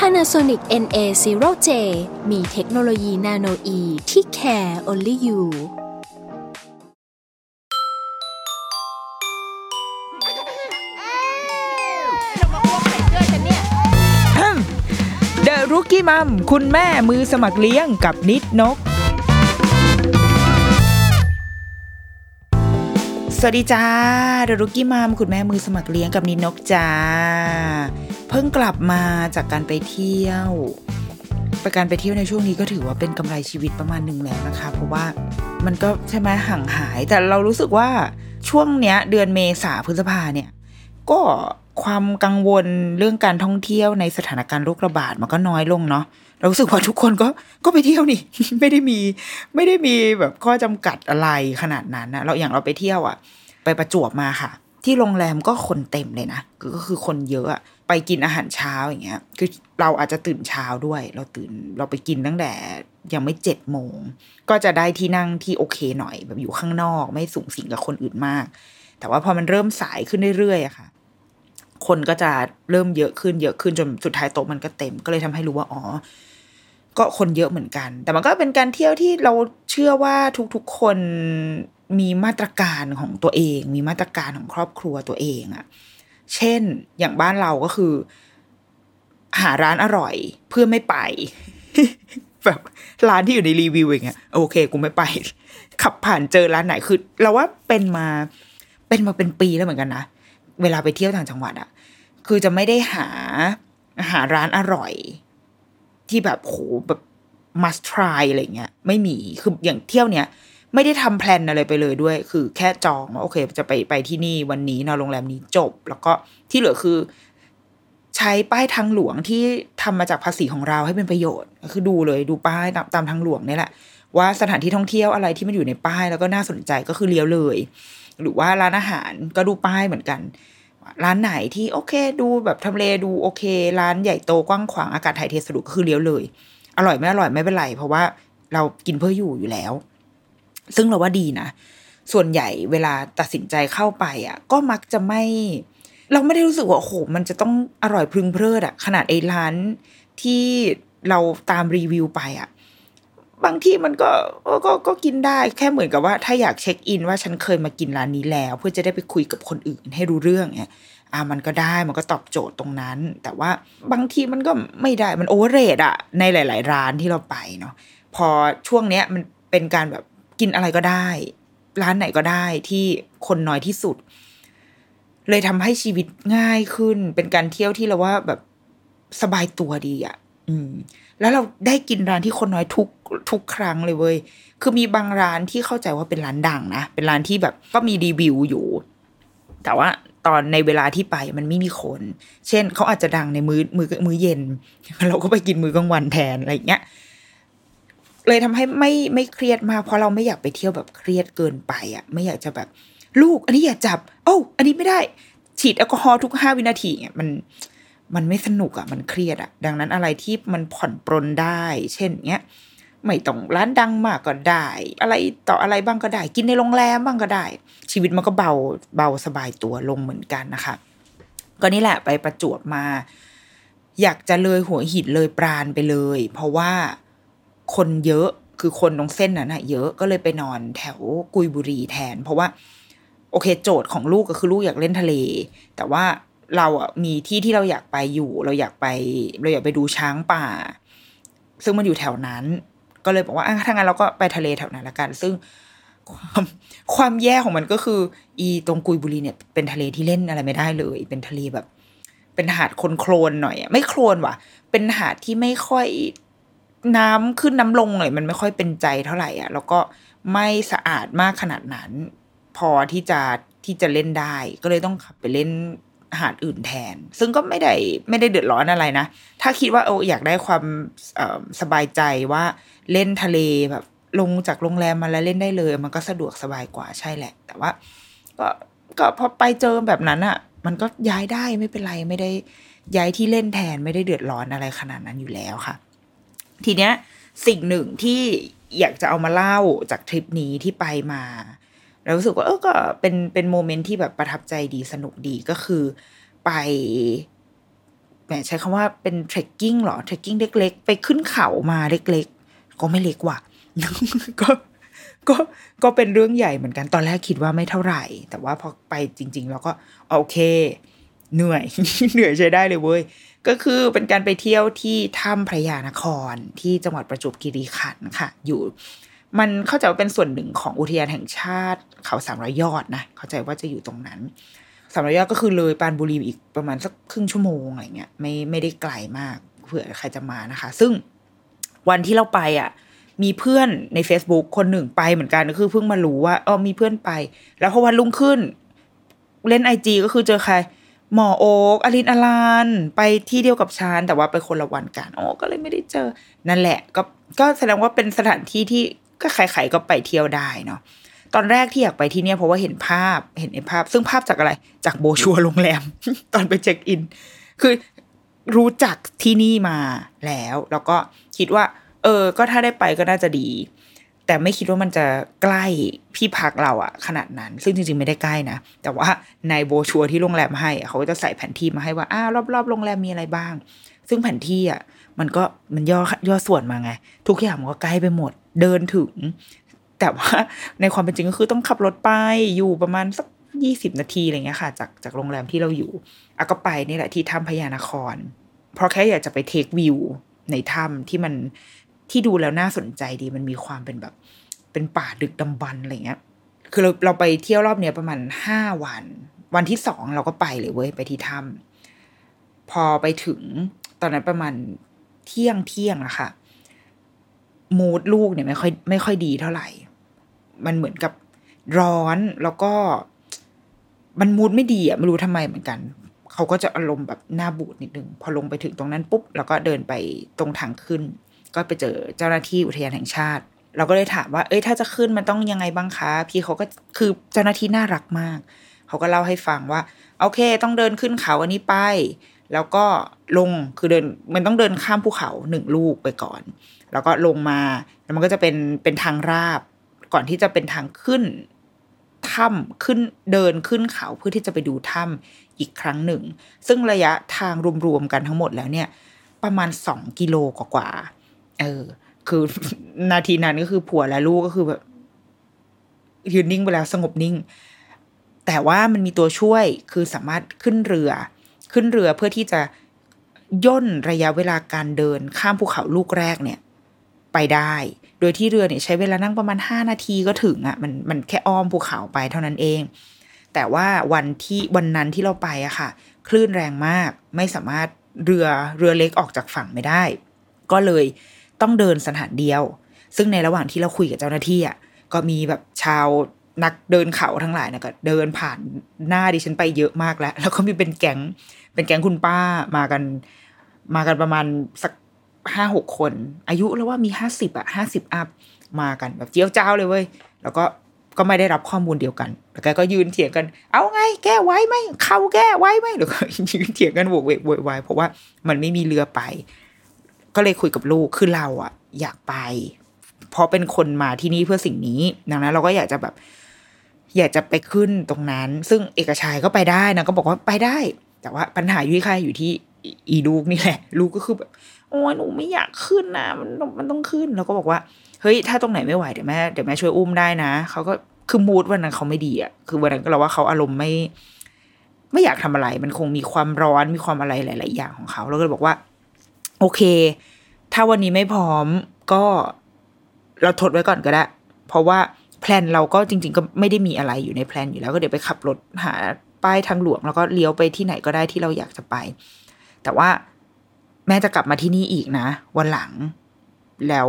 Panasonic NA0J มีเทคโนโลยีนาโนอีที่ care only you เดรุกี้มัมคุณแม่มือสมัครเลี้ยงกับนิดนก วัสดีจ้าเดอะรุกี้มัมคุณแม่มือสมัครเลี้ยงกับนิดนกจ้า เพิ่งกลับมาจากการไปเที่ยว ประการไปเที่ยวในช่วงนี้ก็ถือว่าเป็นกำไรชีวิตประมาณหนึ่งแล้วนะคะ เพราะว่ามันก็ใช่ไหมห่างหาย แต่เรารู้สึกว่าช่วงเนี้ย เดือนเมษาพฤษภาเนี่ย ก็ความกังวลเรื่องการท่องเที่ยวในสถานการณ์โรคระบาดมันก็น้อยลงเนาะเรารู้สึกว่าทุกคนก็ก็ไปเที่ยวนี่ ไม่ได้มี ไม่ได้มีแบบข้อจำกัดอะไรขนาดนั้นนะเราอย่างเราไปเที่ยวอะ่ะ ไปประจวบมาค่ะ ที่โรงแรมก็คนเต็มเลยนะก็คือคนเยอะอะไปกินอาหารเช้าอย่างเงี้ย คือเราอาจจะตื่นเช้าด้วย เราตื่นเราไปกินตั้งแต่ยังไม่เจ็ดโมง ก็จะได้ที่นั่งที่โอเคหน่อยแบบอยู่ข้างนอก ไม่สูงสิงกับคนอื่นมาก แต่ว่าพอมันเริ่มสายขึ้นเรื่อยๆอะค่ะ คนก็จะเริ่มเยอะขึ้นเยอะขึ้นจนสุดท้ายโต๊ะมันก็เต็มก็เลยทำให้รู้ว่าอ๋อก็คนเยอะเหมือนกัน แต่มันก็เป็นการเที่ยวที่เราเชื่อว่าทุกๆคน มีมาตรการของตัวเอง มีมาตรการของครอบครัวตัวเองอะเช่นอย่างบ้านเราก็คือ หาร้านอร่อยเพื่อไม่ไป แบบร้านที่อยู่ในรีวิวอย่างเงี้ยโอเค กูไม่ไป ขับผ่านเจอร้านไหนคือเราว่าเป็นมาเป็นมาเป็นปีแล้วเหมือนกันนะเวลาไปเที่ยวต่างจังหวัดอะคือจะไม่ได้หาหาร้านอร่อย ที่แบบโหแบบ must try อะไรเงี้ย ไม่มีคืออย่างเที่ยวเนี้ย ไม่ได้ทำแพลนอะไรไปเลยด้วย คือแค่จองว่าโอเค จะไปไปที่นี่วันนี้นอนโรงแรมนี้จบ แล้วก็ที่เหลือคือ ใช้ป้ายทางหลวงที่ทำมาจากภาษีของเราให้เป็นประโยชน์ คือดูเลยดูป้ายตามตามทางหลวงนี่แหละ ว่าสถานที่ท่องเที่ยวอะไรที่มันอยู่ในป้ายแล้วก็น่าสนใจก็คือเลี้ยวเลย หรือว่าร้านอาหารก็ดูป้ายเหมือนกันร้านไหนที่โอเค ดูแบบทำเลดูโอเค ร้านใหญ่โตกว้างขวางอากาศถ่ายเทสะดวกคือเลี้ยวเลย อร่อยไม่อร่อยไม่เป็นไร เพราะว่าเรากินเพื่ออยู่อยู่แล้ว ซึ่งเราว่าดีนะ ส่วนใหญ่เวลาตัดสินใจเข้าไปอะ ก็มักจะไม่ เราไม่ได้รู้สึกว่าโอ้โหมันจะต้องอร่อยพึงเพลิดอะ ขนาดไอ้ร้านที่เราตามรีวิวไปอะบางที่มันก็ก็ก็กินได้แค่เหมือนกับว่า ถ้าอยากเช็คอินว่าฉันเคยมากินร้านนี้แล้ว เพื่อจะได้ไปคุยกับคนอื่นให้รู้เรื่องเนี่ยอ่ามันก็ได้มันก็ตอบโจทย์ตรงนั้น แต่ว่าบางทีมันก็ไม่ได้มันโอเวอร์เรทอะในหลาย ๆ ร้านที่เราไปเนาะพอช่วงเนี้ยมันเป็นการแบบ กินอะไรก็ได้ ร้านไหนก็ได้ที่คนน้อยที่สุด เลยทำให้ชีวิตง่ายขึ้น เป็นการเที่ยวที่เราว่าแบบสบายตัวดีอะอืม แล้วเราได้กินร้านที่คนน้อยทุกทุกครั้งเลยเว้ย คือมีบางร้านที่เข้าใจว่าเป็นร้านดังนะ เป็นร้านที่แบบก็มีรีวิวอยู่ แต่ว่าตอนในเวลาที่ไปมันไม่มีคน เช่นเขาอาจจะดังในมือมือมือเย็น เราก็ไปกินมือกลางวันแทนอะไรเงี้ย เลยทำให้ไม่ไม่เครียดมากเพราะเราไม่อยากไปเที่ยวแบบเครียดเกินไปอะ ไม่อยากจะแบบลูก อันนี้อย่าจับ โอ้อันนี้ไม่ได้ ฉีดแอลกอฮอล์ทุกห้าวินาทีเนี่ยมันมันไม่สนุกอะ่ะ มันเครียดอะ่ะ ดังนั้นอะไรที่มันผ่อนปรนได้ เช่นเนี้ยไม่ต้องร้านดังมากก็ได้ อะไรต่ออะไรบ้างก็ได้ กินในโรงแรมบ้างก็ได้ ชีวิตมันก็เบาเบาสบายตัวลงเหมือนกันนะคะ ก็นี่แหละไปประจวบมา อยากจะเลยหัวหินเลยปราณไปเลย เพราะว่า คนเยอะคือคนตรงเส้นนั้นอะเยอะก็เลยไปนอนแถวกุยบุรีแทน เพราะว่า โอเคโจทย์ของลูกก็คือลูกอยากเล่นทะเล แต่ว่าเราอะมีที่ที่เราอยากไปอยู่ เราอยากไป เราอยากไปดูช้างป่า ซึ่งมันอยู่แถวนั้น ก็เลยบอกว่าถ้างั้นเราก็ไปทะเลแถวนั้นละกัน ซึ่งความความแย่ของมันก็คือ อีตรงกุยบุรีเนี่ยเป็นทะเลที่เล่นอะไรไม่ได้เลย เป็นทะเลแบบ เป็นหาดคนโคลนหน่อยไม่โคลนว่ะ เป็นหาดที่ไม่ค่อย น้ำขึ้นน้ำลงหน่อยมันไม่ค่อยเป็นใจเท่าไหร่อะ แล้วก็ไม่สะอาดมากขนาดนั้น พอที่จะที่จะเล่นได้ ก็เลยต้องขับไปเล่นหาดอื่นแทน ซึ่งก็ไม่ได้ไม่ได้เดือดร้อนอะไรนะ ถ้าคิดว่าโอ้อยากได้ความสบายใจว่าเล่นทะเลแบบลงจากโรงแรมมาแล้วเล่นได้เลย มันก็สะดวกสบายกว่าใช่แหละ แต่ว่า ก็ก็พอไปเจอแบบนั้นอะ่ะ มันก็ย้ายได้ไม่เป็นไรไม่ได้ย้ายที่เล่นแทนไม่ได้เดือดร้อนอะไรขนาดนั้นอยู่แล้วค่ะ ทีเนี้ยสิ่งหนึ่งที่อยากจะเอามาเล่าจากทริปนี้ที่ไปมาแล้วรู้สึกว่าเออก็เป็นเป็น moment ที่แบบประทับใจดีสนุกดีก็คือไปแหมใช้คำว่าเป็น trekking หรอ trekking เล็ก ๆ ไปขึ้นเขามาเล็ก ๆ ก็ไม่เล็กว่ะก็ก็ก็เป็นเรื่องใหญ่เหมือนกันตอนแรกคิดว่าไม่เท่าไหร่ แต่ว่าพอไปจริง ๆ แล้วก็โอเค เหนื่อย เหนื่อยใช้ได้เลยเว้ย ก็คือเป็นการไปเที่ยวที่ถ้ำพระยานครที่จังหวัดประจวบคีรีขันธ์ค่ะ อยู่ มันเข้าใจว่าเป็นส่วนหนึ่งของอุทยานแห่งชาติ เขาสามร้อยยอดนะเข้าใจว่าจะอยู่ตรงนั้นสามร้อยยอดก็คือเลยปานบุรีอีกประมาณสักครึ่งชั่วโมงอะไรเงี้ยไม่ไม่ได้ไกลมากเผื่อใครจะมานะคะ ซึ่งวันที่เราไปอะมีเพื่อนใน Facebook คนหนึ่งไปเหมือนกันก็คือเพิ่งมารู้ว่าเออมีเพื่อนไป แล้วพอวันรุ่งขึ้น เล่นไอจีก็คือเจอใคร หมอโอ๊กอลินอลานไปที่เดียวกับชานแต่ว่าไปคนละวันกันโอ้ก็เลยไม่ได้เจอ นั่นแหละ ก็ก็แสดงว่าเป็นสถานที่ที่ก็ใครๆก็ไปเที่ยวได้เนาะตอนแรกที่อยากไปที่เนี่ยเพราะว่าเห็นภาพเห็นในภาพ ซึ่งภาพจากอะไร จากโบชัวโรงแรม ตอนไปเช็คอิน คือรู้จักที่นี่มาแล้ว แล้วก็คิดว่า เออ ก็ถ้าได้ไปก็น่าจะดี แต่ไม่คิดว่ามันจะใกล้ที่พักเราอะขนาดนั้น ซึ่งจริงๆไม่ได้ใกล้นะแต่ว่าในโบชัวที่โรงแรมให้เขาก็จะใส่แผนที่มาให้ว่าอ้าวรอบๆโรงแรมมีอะไรบ้าง ซึ่งแผนที่อะมันก็มันย่อย่อส่วนมาไง ทุกอย่างมันก็ใกล้ไปหมดเดินถึง แต่ว่าในความเป็นจริงก็คือต้องขับรถไปอยู่ประมาณสักยี่สิบนาทีอะไรเงี้ยค่ะ จากจากโรงแรมที่เราอยู่อะก็ไปนี่แหละที่ถ้ำพญานคร เพราะแค่อยากจะไปเทควิวในถ้ำที่มัน ที่ดูแล้วน่าสนใจดีมันมีความเป็นแบบ เป็นป่าดึกดำบรรพ์อะไรเงี้ย คือเราเราไปเที่ยวรอบเนี้ยประมาณห้าวัน วันที่สองเราก็ไปเลยเว้ยไปที่ถ้ำพอไปถึงตอนนั้นประมาณเที่ยงเที่ยงอะค่ะมูดลูกเนี่ยไม่ค่อยไม่ค่อยดีเท่าไหร่ มันเหมือนกับร้อนแล้วก็มันมูดไม่ดีอะไม่รู้ทำไมเหมือนกันเขาก็จะอารมณ์แบบหน้าบูดนิดนึง พอลงไปถึงตรงนั้นปุ๊บ แล้วก็เดินไปตรงทางขึ้น ก็ไปเจอเจ้าหน้าที่อุทยานแห่งชาติ เราก็เลยถามว่า เอ้ยถ้าจะขึ้นมันต้องยังไงบ้างคะ พี่เขาก็คือเจ้าหน้าที่น่ารักมาก เขาก็เล่าให้ฟังว่า โอเค ต้องเดินขึ้นเขาอันนี้ไป แล้วก็ลงคือเดินมันต้องเดินข้ามภูเขาหนึ่งลูกไปก่อน แล้วก็ลงมาแล้วมันก็จะเป็นเป็นทางราบ ก่อนที่จะเป็นทางขึ้นถ้ำขึ้นเดินขึ้นเขาเพื่อที่จะไปดูถ้ำอีกครั้งหนึ่ง ซึ่งระยะทางรวมๆกันทั้งหมดแล้วเนี่ย ประมาณสองกิโลกว่าๆ เออ คือนาทีนั้นก็คือผัวและลูกก็คือแบบยืนนิ่งไปแล้วสงบนิ่ง แต่ว่ามันมีตัวช่วยคือสามารถขึ้นเรือ ขึ้นเรือเพื่อที่จะย่นระยะเวลาการเดินข้ามภูเขาลูกแรกเนี่ย ไปได้ โดยที่เรือเนี่ยใช้เวลานั่งประมาณห้านาทีก็ถึงอะ่ะมันมันแค่อ้อมภูเขาไปเท่านั้นเอง แต่ว่าวันที่วันนั้นที่เราไปอะค่ะ คลื่นแรงมากไม่สามารถเรือเรือเล็กออกจากฝั่งไม่ได้ ก็เลย ต้องเดินสถานเดียว ซึ่งในระหว่างที่เราคุยกับเจ้าหน้าที่อะก็มีแบบชาวนักเดินเขาทั้งหลายนะก็เดินผ่านหน้าดิฉันไปเยอะมากแล้ว แล้วก็มีเป็นแก๊งเป็นแก๊งคุณป้ามากัน มากันประมาณสักห้าหกคน อายุแล้วว่ามีห้าสิบอะห้าสิบอัพมากันแบบเจียวเจ้าเลยเว้ยแล้วก็ก็ไม่ได้รับข้อมูลเดียวกัน แล้วแกก็ยืนเถียงกัน เอาไง แก้ไว้ไหมเขาแก้ไว้ไหมหรือก็ยืนเถียงกันโวกเวกโวยวายเพราะว่ามันไม่มีเรือไป ก็เลยคุยกับลูกคือเราอะอยากไป เพราะเป็นคนมาที่นี่เพื่อสิ่งนี้ ดังนั้นเราก็อยากจะแบบ อยากจะไปขึ้นตรงนั้น ซึ่งเอกชัยก็ไปได้นะก็บอกว่าไปได้ แต่ว่าปัญหาอยู่ที่ใครอยู่ที่อีลูกนี่แหละ ลูกก็คือแบบโอ้ยหนูไม่อยากขึ้นนะมันมันต้องขึ้นแล้วก็บอกว่าเฮ้ยถ้าตรงไหนไม่ไหวเดี๋ยวแม่เดี๋ยวแม่ช่วยอุ้มได้นะเขาก็คือมูดวันนั้นเขาไม่ดีอะคือวันนั้นก็เราว่าเขาอารมณ์ไม่ไม่อยากทำอะไร มันคงมีความร้อนมีความอะไรหลาย ๆ อย่างของเขา แล้วก็เลยบอกว่า โอเค ถ้าวันนี้ไม่พร้อมก็เราทดไว้ก่อนก็ได้ เพราะว่าแพลนเราก็จริง ๆ ก็ไม่ได้มีอะไรอยู่ในแพลนอยู่แล้วก็เดี๋ยวไปขับรถหาป้ายทางหลวง แล้วก็เลี้ยวไปที่ไหนก็ได้ที่เราอยากจะไป แต่ว่าแม่จะกลับมาที่นี่อีกนะ วันหลัง แล้ว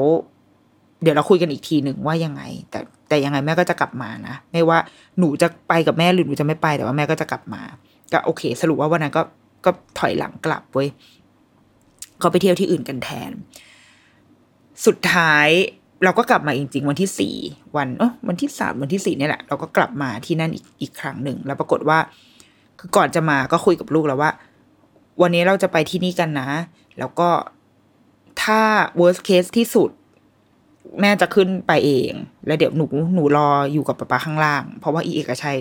เดี๋ยวเราคุยกันอีกทีหนึ่งว่ายังไง แต่แต่ยังไงแม่ก็จะกลับมานะไม่ว่าหนูจะไปกับแม่หรือหนูจะไม่ไป แต่ว่าแม่ก็จะกลับมา ก็โอเค สรุปว่าวันนั้นก็ก็ถอยหลังกลับเว้ย ก็ไปเที่ยวที่อื่นกันแทน สุดท้ายเราก็กลับมาจริง ๆ วันที่สี่วันเออวันที่สามวันที่สี่เนี่ยแหละ เราก็กลับมาที่นั่นอีกอีกครั้งหนึ่ง แล้วปรากฏว่า คือก่อนจะมาก็คุยกับลูกแล้วว่า วันนี้เราจะไปที่นี่กันนะ แล้วก็ถ้า worst case ที่สุด แม่จะขึ้นไปเอง แล้วเดี๋ยวหนูหนูรออยู่กับป๊าป๊าข้างล่าง เพราะว่าอีเอกชัย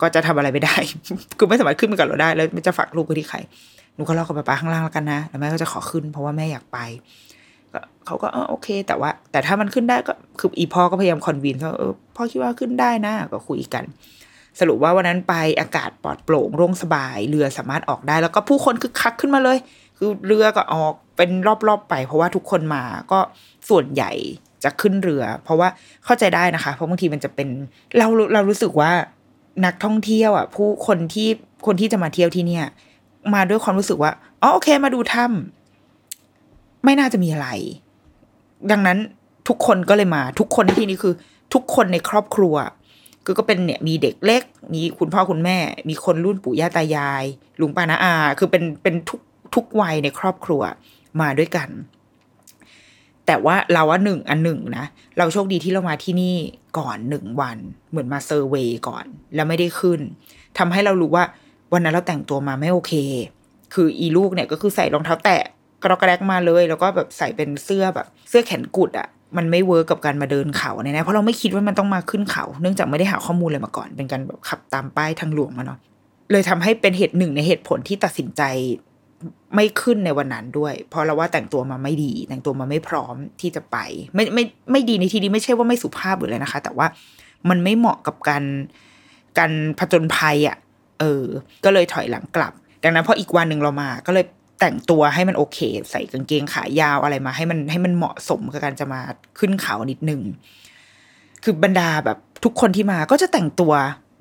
ก็จะทำอะไรไม่ได้ คือไม่สามารถขึ้นไปกับเราได้ แล้วจะฝากลูกไว้ที่ใคร หนูก็รอกับป๊าป๊าข้างล่างแล้วกันนะแล้วแม่ก็จะขอขึ้น เพราะว่าแม่อยากไปก็เขาก็เออโอเค แต่ว่า แต่ถ้ามันขึ้นได้ก็คืออีพ่อก็พยายามคอนวินเขาเออพ่อคิดว่าขึ้นได้นะก็คุยกัน สรุปว่าวันนั้นไปอากาศปลอดโปร่งโล่งสบาย เรือสามารถออกได้ แล้วก็ผู้คนคือคักขึ้นมาเลย คือเรือก็ออกเป็นรอบๆไป เพราะว่าทุกคนมาก็ส่วนใหญ่จะขึ้นเรือ เพราะว่าเข้าใจได้นะคะ เพราะบางทีมันจะเป็นเราเรารู้สึกว่านักท่องเที่ยวอะ ผู้คนที่คนที่จะมาเที่ยวที่เนี่ย มาด้วยความรู้สึกว่าอ๋อโอเค มาดูถ้ำไม่น่าจะมีอะไร ดังนั้นทุกคนก็เลยมา ทุกคนที่นี้คือ ทุกคนในครอบครัวคือก็เป็นเนี่ยมีเด็กเล็ก มีคุณพ่อคุณแม่ มีคนรุ่นปู่ย่าตายาย ลุงป้าน้าอา คือเป็นเป็นทุกทุกวัยในครอบครัวมาด้วยกัน แต่ว่าเราว่าหนึ่งอันหนึ่งนะ เราโชคดีที่เรามาที่นี่ก่อนหนึ่งวัน เหมือนมา survey ก่อน แล้วไม่ได้ขึ้นทำให้เรารู้ว่า วันนั้นเราแต่งตัวมาไม่โอเค คืออีลูกเนี่ยก็คือใส่รองเท้าแตะกระดกกระแดกมาเลย แล้วก็แบบใส่เป็นเสื้อแบบ เสื้อแขนกุดอะมันไม่ work กับการมาเดินเขาเนี่ยนะเพราะเราไม่คิดว่ามันต้องมาขึ้นเขา เนื่องจากไม่ได้หาข้อมูลเลยมาก่อน เป็นการแบบขับตามป้ายทางหลวงมาเนาะเลยทำให้เป็นเหตุหนึ่งในเหตุผลที่ตัดสินใจไม่ขึ้นในวันนั้นด้วย เพราะเราว่าแต่งตัวมาไม่ดี แต่งตัวมาไม่พร้อมที่จะไป ไม่ไม่ไม่ดีในที่นี้ไม่ใช่ว่าไม่สุภาพหรืออะไรนะคะ แต่ว่ามันไม่เหมาะกับการการผจญภัยอะ่ะ เออ ก็เลยถอยหลังกลับ ดังนั้นพออีกวันหนึ่งเรามาก็เลยแต่งตัวให้มันโอเค ใส่กางเกงขายาวอะไรมาให้มันให้มันเหมาะสมกับการจะมาขึ้นเขานิดนึงคือบรรดาแบบทุกคนที่มาก็จะแต่งตัว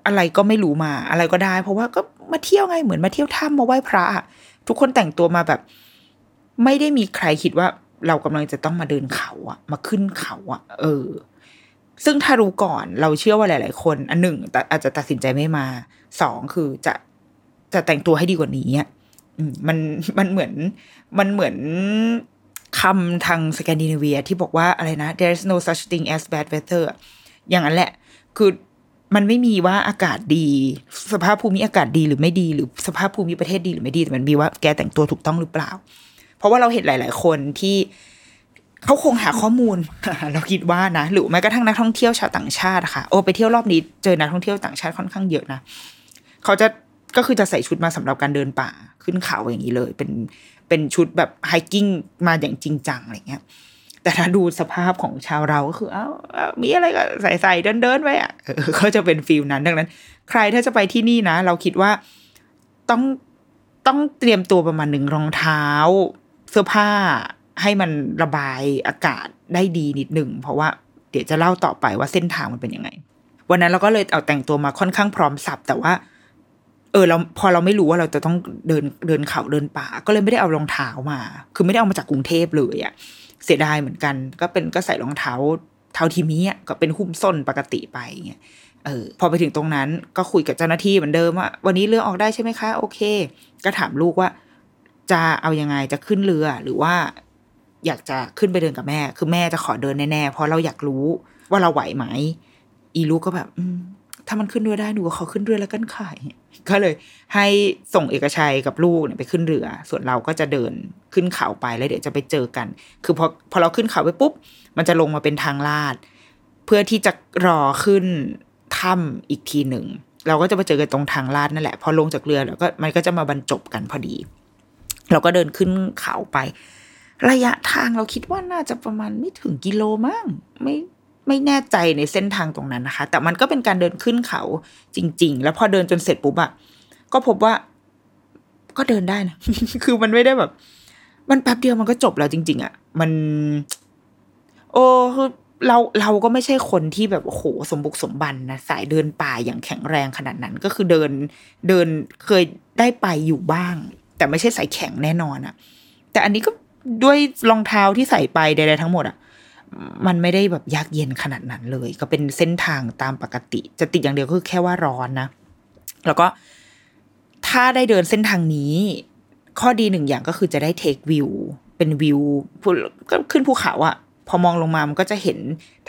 อะไรก็ไม่รู้มาอะไรก็ได้ เพราะว่าก็มาเที่ยวไงเหมือนมาเที่ยวถ้ำมาไหว้พระทุกคนแต่งตัวมาแบบ ไม่ได้มีใครคิดว่าเรากำลังจะต้องมาเดินเขาอะมาขึ้นเขาอะเออ ซึ่งถ้ารู้ก่อนเราเชื่อว่าหลาย ๆ คน อันหนึ่งอาจจะตัดสินใจไม่มาสองคือจะจะแต่งตัวให้ดีกว่านี้อะมันมันเหมือนมันเหมือนคำทางสแกนดิเนเวียที่บอกว่าอะไรนะ there's no such thing as bad weather อย่างนั้นแหละ คือมันไม่มีว่าอากาศดี สภาพภูมิอากาศดีหรือไม่ดี หรือสภาพภูมิประเทศดีหรือไม่ดี แต่มันมีว่าแกแต่งตัวถูกต้องหรือเปล่า เพราะว่าเราเห็นหลาย ๆ คนที่ เขาคงหาข้อมูล เราคิดว่านะ หรือแม้กระทั่งนักท่องเที่ยวชาวต่างชาติค่ะ โอ้ไปเที่ยวรอบนี้เจอนักท่องเที่ยวต่างชาติค่อนข้างเยอะนะเขาจะก็คือจะใส่ชุดมาสำหรับการเดินป่าขึ้นเขาอย่างนี้เลย เป็นเป็นชุดแบบไฮกิ้งมาอย่างจริงจังอะไรเงี้ย แต่ถ้าดูสภาพของชาวเราก็คือเอ้ามีอะไรก็ใส่ใส่เดินเดินไปอะเขาจะเป็นฟิลนั้น ดังนั้น ใครถ้าจะไปที่นี่นะ เราคิดว่าต้องต้องเตรียมตัวประมาณหนึ่งรองเท้า เสื้อผ้า ให้มันระบายอากาศได้ดีนิดหนึ่งเพราะว่าเดี๋ยวจะเล่าต่อไปว่าเส้นทางมันเป็นยังไง วันนั้นเราก็เลยเอาแต่งตัวมาค่อนข้างพร้อมสับแต่ว่า เออเราพอเราไม่รู้ว่าเราจะต้องเดินเดินเขาเดินป่า ก็เลยไม่ได้เอารองเท้ามา คือไม่ได้เอามาจากกรุงเทพเลยอะเสียดายเหมือนกัน ก็เป็นก็ใส่รองเท้าเท้าทีมีอะก็เป็นหุ้มส้นปกติไปเงี้ยเออพอไปถึงตรงนั้นก็คุยกับเจ้าหน้าที่เหมือนเดิมว่าวันนี้เรือออกได้ใช่ไหมคะ โอเค ก็ถามลูกว่า จะเอายังไงจะขึ้นเรือหรือว่า อยากจะขึ้นไปเดินกับแม่ คือแม่จะขอเดินแน่ๆ เพราะเราอยากรู้ว่าเราไหวไหม อีลูกก็แบบ อืถ้ามันขึ้นเรือได้หนูก็ขอขึ้นเรือแล้วกันค่ะก็เลย ให้ส่งเอกชัยกับลูกเนี่ยไปขึ้นเรือ ส่วนเราก็จะเดินขึ้นเขาไปแล้วเดี๋ยวจะไปเจอกัน คือพอพอเราขึ้นเขาไปปุ๊บ มันจะลงมาเป็นทางลาด เพื่อที่จะรอขึ้นถ้ำอีกทีหนึ่งเราก็จะไปเจอกันตรงทางลาดนั่นแหละ พอลงจากเรือแล้วก็มันก็จะมาบรรจบกันพอดี เราก็เดินขึ้นเขาไป ระยะทางเราคิดว่าน่าจะประมาณไม่ถึงกิโลมั้งไม่ไม่แน่ใจในเส้นทางตรงนั้นนะคะ แต่มันก็เป็นการเดินขึ้นเขาจริง ๆ แล้วพอเดินจนเสร็จปุ๊บอะก็พบว่า ก็เดินได้นะคือมันไม่ได้แบบ มันแป๊บเดียวมันก็จบแล้วจริง ๆอะมัน โอ้คือเราเราก็ไม่ใช่คนที่แบบโอ้โหสมบุกสมบันนะสายเดินป่าอย่างแข็งแรงขนาดนั้น ก็คือเดินเดินเคยได้ไปอยู่บ้าง แต่ไม่ใช่สายแข็งแน่นอนอะแต่อันนี้ก็ ด้วยรองเท้าที่ใส่ไปใดๆทั้งหมดอะมันไม่ได้แบบยากเย็นขนาดนั้นเลย ก็เป็นเส้นทางตามปกติ จะติดอย่างเดียวคือแค่ว่าร้อนนะ แล้วก็ถ้าได้เดินเส้นทางนี้ ข้อดีหนึ่งอย่างก็คือจะได้เทควิวเป็นวิวก็ขึ้นภูเขาอะพอมองลงมามันก็จะเห็น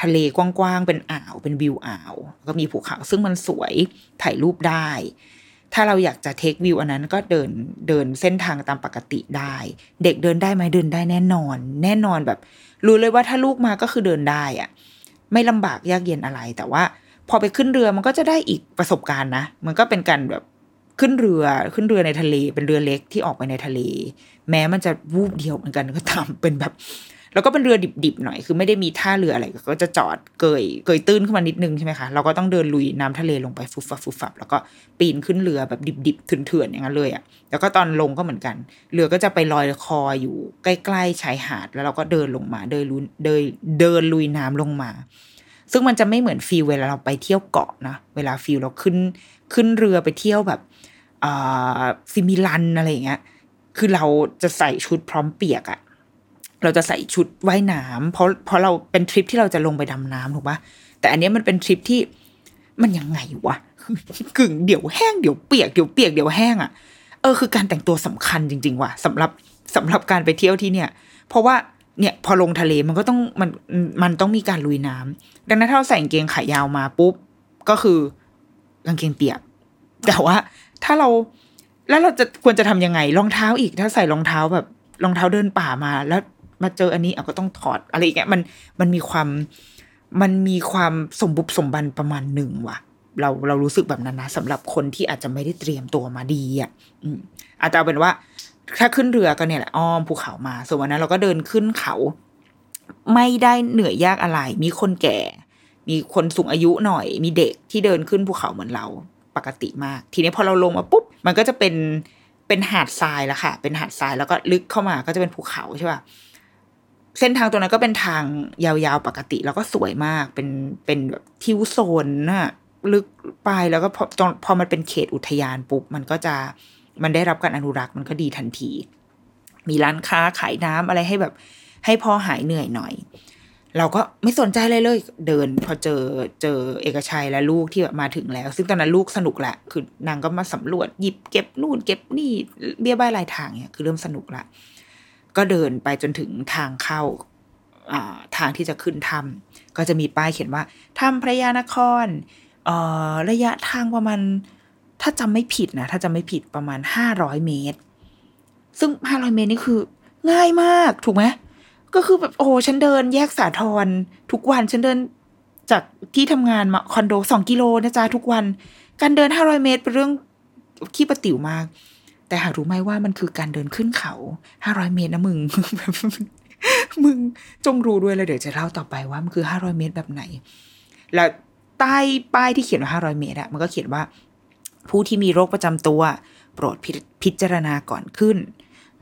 ทะเลกว้างๆเป็นอ่าว เป็นวิวอ่าว ก็มีภูเขาซึ่งมันสวยถ่ายรูปได้ ถ้าเราอยากจะเทควิวอันนั้นก็เดินเดินเส้นทางตามปกติได้ เด็กเดินได้ไหมเดินได้แน่นอน แน่นอนแบบ รู้เลยว่าถ้าลูกมาก็คือเดินได้อะไม่ลำบากยากเย็นอะไร แต่ว่า พอไปขึ้นเรือมันก็จะได้อีกประสบการณ์นะ มันก็เป็นการแบบขึ้นเรือขึ้นเรือในทะเลเป็นเรือเล็กที่ออกไปในทะเล แม้มันจะวูบเดียวเหมือนกันก็ตามเป็นแบบ แล้วก็เป็นเรือดิบๆหน่อย คือไม่ได้มีท่าเรืออะไร ก็จะจอดเกย เกยตื้นขึ้นมานิดนึงใช่ไหมคะ เราก็ต้องเดินลุยน้ำทะเลลงไปฟุบฟับฟุบฟับ แล้วก็ปีนขึ้นเรือแบบดิบๆเถื่อนๆอย่างนั้นเลยอะ่ะ แล้วก็ตอนลงก็เหมือนกัน เรือก็จะไปลอยคออยู่ใกล้ๆชายหาด แล้วเราก็เดินลงมา เดินลุยเดินเดินลุยน้ำลงมา ซึ่งมันจะไม่เหมือน feel เวลาเราไปเที่ยวเกาะนะ เวลา feel เราขึ้นขึ้นเรือไปเที่ยวแบบอ่าซิมิลันอะไรอย่างเงี้ย คือเราจะใส่ชุดพร้อมเปียกอะ เราจะใส่ชุดว่ายน้ำเพราะเพราะเราเป็นทริปที่เราจะลงไปดำน้ำถูกปะแต่อันนี้มันเป็นทริปที่มันยังไงวะกึ่งเดี๋ยวแห้งเดี๋ยวเปียกเดี๋ยวเปียกเดี๋ยวแห้งอะเออคือการแต่งตัวสำคัญจริง ๆ ว่ะสำหรับสำหรับการไปเที่ยวที่เนี่ย เพราะว่าเนี่ยพอลงทะเลมันก็ต้องมันมันต้องมีการลุยน้ำดังนั้นถ้าเราใส่กางเกงขายาวมาปุ๊บก็คือกางเกงเปียก แต่ว่าถ้าเราแล้วเราจะควรจะทำยังไงรองเท้าอีก ถ้าใส่รองเท้าแบบรองเท้าเดินป่ามาแล้ว มาเจออันนี้เอาก็ต้องถอดอะไรอย่างเงี้ยมันมันมีความมันมีความสมบุกสมบันประมาณหนึ่งว่ะ เราเรารู้สึกแบบนั้นนะสำหรับคนที่อาจจะไม่ได้เตรียมตัวมาดีอะอืมอาจจะเอาเป็นว่า ถ้าขึ้นเรือก็เนี่ยแหละอ้อมภูเขามา ส่วนวันนั้นเราก็เดินขึ้นเขา ไม่ได้เหนื่อยยากอะไร มีคนแก่ มีคนสูงอายุหน่อย มีเด็กที่เดินขึ้นภูเขาเหมือนเราปกติมาก ทีนี้พอเราลงมาปุ๊บ มันก็จะเป็นเป็นหาดทรายแล้วค่ะ เป็นหาดทรายแล้วก็ลึกเข้ามาก็จะเป็นภูเขาใช่ป่ะ เส้นทางตัวนั้นก็เป็นทางยาวๆปกติ แล้วก็สวยมากเป็นเป็นแบบทิวโซนน่ะลึกไปแล้วก็พอพอมันเป็นเขตอุทยานปุ๊บมันก็จะมันได้รับการอนุรักษ์มันก็ดีทันที มีร้านค้าขายน้ำอะไรให้แบบ ให้พอหายเหนื่อยหน่อย เราก็ไม่สนใจเลยเลย เดินพอเจอเจอเอกชัยและลูกที่แบบมาถึงแล้ว ซึ่งตอนนั้นลูกสนุกแหละคือนางก็มาสำรวจหยิบเก็บนู่นเก็บนี่เบี้ยบ้ายลายทางเนี่ยคือเริ่มสนุกละ ก็เดินไปจนถึงทางเข้าทางที่จะขึ้นถ้ำก็จะมีป้ายเขียนว่าถ้ำพระยานครระยะทางประมาณถ้าจำไม่ผิดนะถ้าจำไม่ผิดประมาณห้าร้อยเมตร ซึ่งห้าร้อยเมตรนี่คือ ง่ายมากถูกไหมก็คือแบบโอ้ฉันเดินแยกสาทรทุกวันฉันเดินจากที่ทำงานมาคอนโดสองกิโลนะจ๊ะทุกวัน การเดินห้าร้อยเมตรเป็นเรื่องขี้ประติ๋วมาก แต่หารู้ไหมว่ามันคือการเดินขึ้นเขาห้าร้อยเมตรนะมึง มึงจงรู้ด้วยเลยเดี๋ยวจะเล่าต่อไปว่ามันคือห้าร้อยเมตรแบบไหน แล้วใต้ป้ายที่เขียนว่าห้าร้อยเมตรอะมันก็เขียนว่า ผู้ที่มีโรคประจำตัว โปรดพิจารณาก่อนขึ้น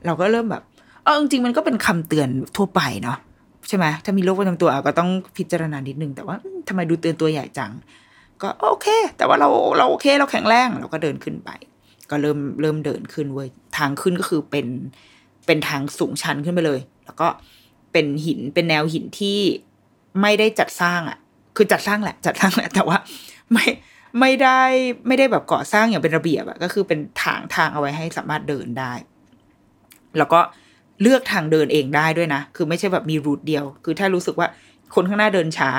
เราก็เริ่มแบบเออจริงๆมันก็เป็นคำเตือนทั่วไปเนาะใช่ไหมถ้ามีโรคประจำตัวก็ต้องพิจารณานิดนึงแต่ว่าทำไมดูเตือนตัวใหญ่จัง ก็โอเค แต่ว่าเราเราโอเคเราแข็งแรงเราก็เดินขึ้นไป ก็เริ่มเริ่มเดินขึ้นเว้ยทางขึ้นก็คือเป็นเป็นทางสูงชันขึ้นไปเลย แล้วก็เป็นหินเป็นแนวหินที่ไม่ได้จัดสร้างอะ่ะ คือจัดสร้างแหละ จัดสร้างแหละ แต่ว่าไม่ไม่ได้ไม่ได้แบบก่อสร้างอย่างเป็นระเบียบอะก็คือเป็นทางทางเอาไว้ให้สามารถเดินได้ แล้วก็เลือกทางเดินเองได้ด้วยนะ คือไม่ใช่แบบมีรูทเดียว คือถ้ารู้สึกว่าคนข้างหน้าเดินช้า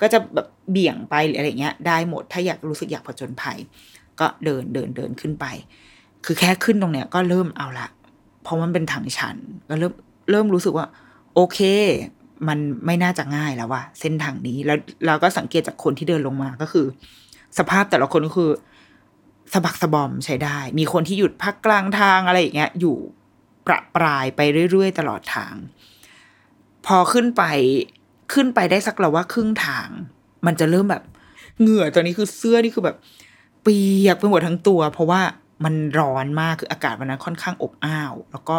ก็จะแบบเบี่ยงไปหรืออะไรเงี้ย ได้หมดถ้าอยากรู้สึกอยากผจญภัย ก็เดินเดินเดินขึ้นไป คือแค่ขึ้นตรงเนี้ยก็เริ่มเอาละเพราะมันเป็นทางชันก็เริ่มเริ่มรู้สึกว่า โอเค มันไม่น่าจะง่ายแล้วว่ะเส้นทางนี้แล้วเราก็สังเกตจากคนที่เดินลงมาก็คือ สภาพแต่ละคนก็คือสะบักสะบอมใช้ได้ มีคนที่หยุดพักกลางทางอะไรอย่างเงี้ย อยู่ประปรายไปเรื่อยๆ ตลอดทาง พอขึ้นไปขึ้นไปได้สักเราว่าครึ่งทาง มันจะเริ่มแบบเหงื่อตอนนี้คือเสื้อนี่คือแบบ เปียกไปหมดทั้งตัว เพราะว่ามันร้อนมากคืออากาศวันนั้นค่อนข้างอบอ้าว แล้วก็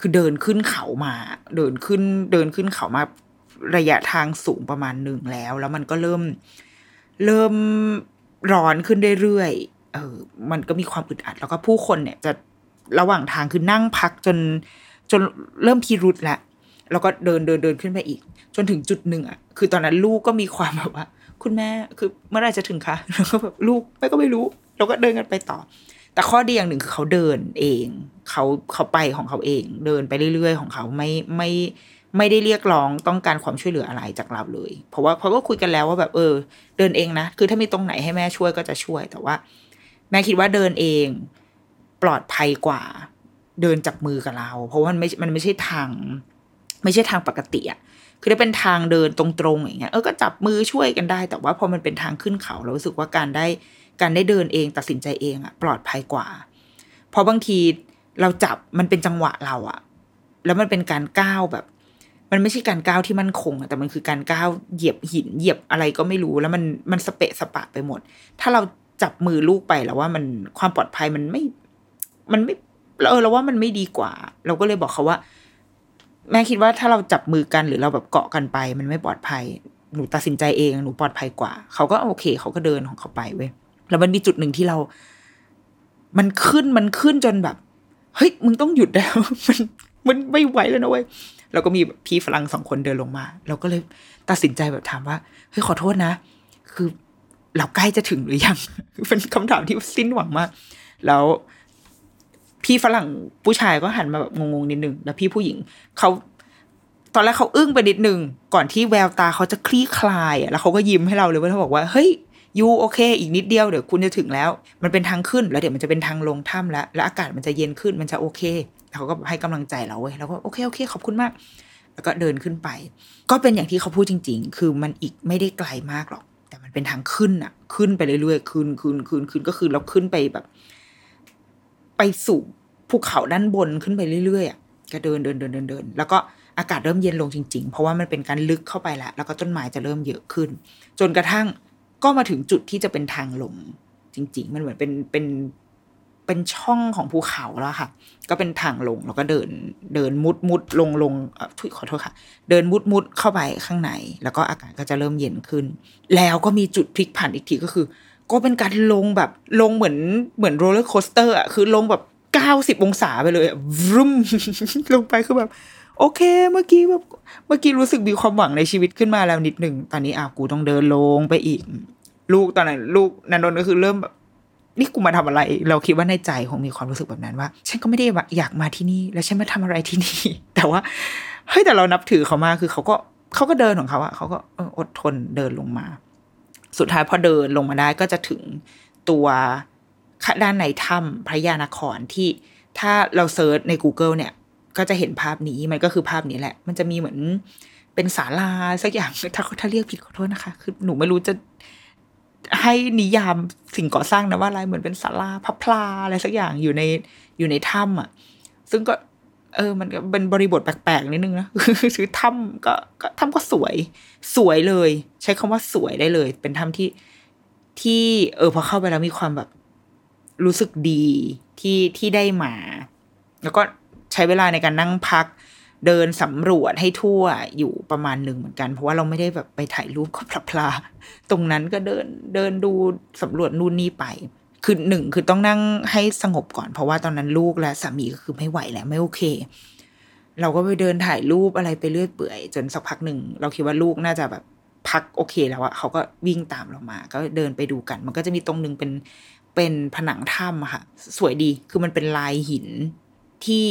คือเดินขึ้นเขามา เดินขึ้นเดินขึ้นเขามาระยะทางสูงประมาณหนึ่งแล้ว แล้วมันก็เริ่มเริ่มร้อนขึ้นเรื่อยๆเออ มันก็มีความอึดอัด แล้วก็ผู้คนเนี่ยจะระหว่างทางคือนั่งพักจนจนเริ่มพิรุษแล้วแล้วก็เดินเดินเดินขึ้นไปอีก จนถึงจุดหนึ่งอะ คือตอนนั้นลูกก็มีความแบบว่า คุณแม่คือเมื่อไรจะถึงคะแล้วก็แบบลูกแม่ก็ไม่รู้ เราก็เดินกันไปต่อ แต่ข้อดีอย่างหนึ่งคือเขาเดินเอง เขาเขาไปของเขาเอง เดินไปเรื่อยๆ ของเขาไม่ไม่ไม่ได้เรียกร้องต้องการความช่วยเหลืออะไรจากเราเลย เพราะว่าเขาก็คุยกันแล้วว่าแบบเออ เดินเองนะ คือถ้ามีตรงไหนให้แม่ช่วยก็จะช่วย แต่ว่า แม่คิดว่าเดินเองปลอดภัยกว่า เดินจับมือกับเรา เพราะว่ามันไม่ มันไม่ใช่ทาง ไม่ใช่ทางปกติอะ คือถ้าเป็นทางเดินตรงๆอย่างเงี้ยเออก็จับมือช่วยกันได้ แต่ว่าพอมันเป็นทางขึ้นเขาเรารู้สึกว่าการได้การได้เดินเองตัดสินใจเองอะปลอดภัยกว่า เพราะบางทีเราจับมันเป็นจังหวะเราอะแล้วมันเป็นการก้าวแบบ มันไม่ใช่การก้าวที่มั่นคงอะแต่มันคือการก้าวเหยียบหินเหยียบอะไรก็ไม่รู้แล้วมันมันสเปะสปะไปหมด ถ้าเราจับมือลูกไปแล้วว่ามันความปลอดภัยมันไม่ มันไม่เออเราว่ามันไม่ดีกว่า เราก็เลยบอกเขาว่า แม่คิดว่าถ้าเราจับมือกันหรือเราแบบเกาะกันไป มันไม่ปลอดภัย หนูตัดสินใจเองหนูปลอดภัยกว่า เขาก็โอเค เขาก็เดินของเขาไปเว้ยแล้วมันมีจุดหนึ่งที่เรา มันขึ้นมันขึ้นจนแบบ เฮ้ย มึงต้องหยุดแล้ว มันมันไม่ไหวแล้วนะเว้ยแล้วก็มีพี่ฝรั่งสองคนเดินลงมา เราก็เลยตัดสินใจแบบถามว่าเฮ้ยขอโทษนะ คือเราใกล้จะถึงหรือยังเป็นคำถามที่สิ้นหวังมาก แล้ว พี่ฝรั่งผู้ชายก็หันมาแบบงงๆนิดนึงแล้วพี่ผู้หญิงเขาตอนแรกเขาอึ้งไปนิดนึงก่อนที่แววตาเขาจะคลี่คลายแล้วเขาก็ยิ้มให้เราเลยว่าเขาบอกว่าเฮ้ยยูโอเค อีกนิดเดียวเดี๋ยวคุณจะถึงแล้ว มันเป็นทางขึ้นแล้วเดี๋ยวมันจะเป็นทางลงถ้ำแล้วแล้วอากาศมันจะเย็นขึ้นมันจะโอเคเขาก็ให้กำลังใจเราเว้ยแล้วก็โอเคโอเค ขอบคุณมาก แล้วก็เดินขึ้นไป ก็เป็นอย่างที่เขาพูดจริง ๆ คือมันอีกไม่ได้ไกลมากหรอก แต่มันเป็นทางขึ้นอะขึ้นไปเรื่อยๆขึ้นขึ้นขึ้นขึ้นก็คือเราขึ้นไปแบบ ไปสู่ภูเขาด้านบนขึ้นไปเรื่อยๆอะก็เดินเดินเดินเดินเดินแล้วก็อากาศเริ่มเย็นลงจริง ๆ เพราะว่ามันเป็นการลึกเข้าไปแล้ว แล้วก็ต้นไม้จะเริ่มเยอะขึ้น จนกระทั่งก็มาถึงจุดที่จะเป็นทางลงจริง ๆ มันเหมือนเป็นเป็นเป็นช่องของภูเขาแล้วค่ะ ก็เป็นทางลงแล้วก็เดินเดินมุดมุดลงลงทุยขอโทษค่ะ เดินมุดมุดเข้าไปข้างใน แล้วก็อากาศก็จะเริ่มเย็นขึ้น แล้วก็มีจุดพลิกผันอีกทีก็คือ ก็เป็นการลงแบบลงเหมือนเหมือน roller coaster อะคือลงแบบเก้าสิบองศาไปเลยวรุมลงไปคือแบบ โอเค เมื่อกี้แบบเมื่อกี้รู้สึกมีความหวังในชีวิตขึ้นมาแล้วนิดหนึ่งตอนนี้อ้าวกูต้องเดินลงไปอีก ลูกตอนนั้นลูกนันนนก็คือเริ่มแบบนี่กูมาทำอะไร เราคิดว่าในใจคงมีความรู้สึกแบบนั้นว่า ฉันก็ไม่ได้อยากมาที่นี่ แล้วฉันมาทำอะไรที่นี่ แต่ว่าเฮ้ยแต่เรานับถือเขามากคือเขาก็เขาก็เดินของเขาอะเขาก็อดทนเดินลงมา สุดท้ายพอเดินลงมาได้ก็จะถึงตัวด้านในถ้ำพระยานครที่ถ้าเราเซิร์ชใน Google เนี่ย ก็จะเห็นภาพนี้มันก็คือภาพนี้แหละ มันจะมีเหมือนเป็นศาลาสักอย่างถ้าถ้าเรียกผิดขอโทษนะคะ คือหนูไม่รู้จะให้นิยามสิ่งก่อสร้างนะว่าอะไรเหมือนเป็นศาลาพับพลาอะไรสักอย่างอยู่ในอยู่ในถ้ำอะ ซึ่งก็ เออ มันเป็นบริบทแปลกๆนิดนึงนะคือถ้ำก็ก็ถ้ำก็สวย สวยเลย ใช้คำว่าสวยได้เลย เป็นถ้ำที่ที่ เออพอเข้าไปแล้วมีความแบบ รู้สึกดีที่ที่ได้มา แล้วก็ใช้เวลาในการนั่งพัก เดินสำรวจให้ทั่วอยู่ประมาณหนึ่งเหมือนกัน เพราะว่าเราไม่ได้แบบไปถ่ายรูปก็พลาพลาตรงนั้นก็เดินเดินดูสำรวจนู่นนี่ไป คือหนึ่งคือต้องนั่งให้สงบก่อน เพราะว่าตอนนั้นลูกและสามีก็คือไม่ไหวแล้วไม่โอเค เราก็ไปเดินถ่ายรูปอะไรไปเรื่อยเปื่อย จนสักพักหนึ่งเราคิดว่าลูกน่าจะแบบพักโอเคแล้วอะเขาก็วิ่งตามเรามา ก็เดินไปดูกัน มันก็จะมีตรงหนึ่งเป็นเป็นผนังถ้ำค่ะ สวยดีคือมันเป็นลายหินที่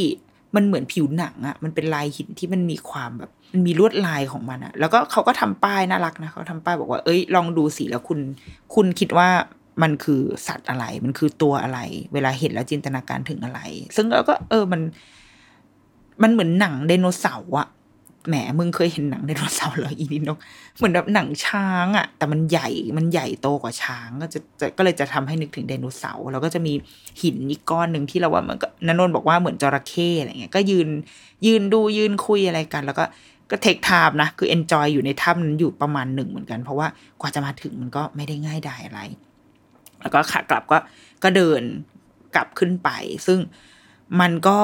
มันเหมือนผิวหนังอะมันเป็นลายหินที่มันมีความแบบมันมีลวดลายของมันอะแล้วก็เขาก็ทำป้ายน่ารักนะเขาทำป้ายบอกว่าเอ้ยลองดูสิแล้วคุณ คุณคิดว่า มันคือสัตว์อะไร มันคือตัวอะไร เวลาเห็นแล้วจินตนาการถึงอะไร ซึ่งเราก็เออมัน มันเหมือนหนังไดโนเสาร์อะแหมมึงเคยเห็นหนังไดโนเสาร์เหรออีนินกเหมือนแบบหนังช้างอะแต่มันใหญ่มันใหญ่โตกว่าช้าง ก็จะจะก็เลยจะทำให้นึกถึงไดโนเสาร์แล้วก็จะมีหินอีกก้อนหนึ่งที่เราว่ามันก็นนนบอกว่าเหมือนจระเข้อะไรเงี้ยก็ยืนยืนดูยืนคุยอะไรกัน แล้วก็ก็ take time นะ คือ enjoy อยู่ในถ้ำนั้นอยู่ประมาณหนึ่งเหมือนกัน เพราะว่ากว่าจะมาถึงมันก็ไม่ได้ง่ายดายอะไร แล้วก็ขากลับก็ก็เดินกลับขึ้นไป ซึ่งมันก็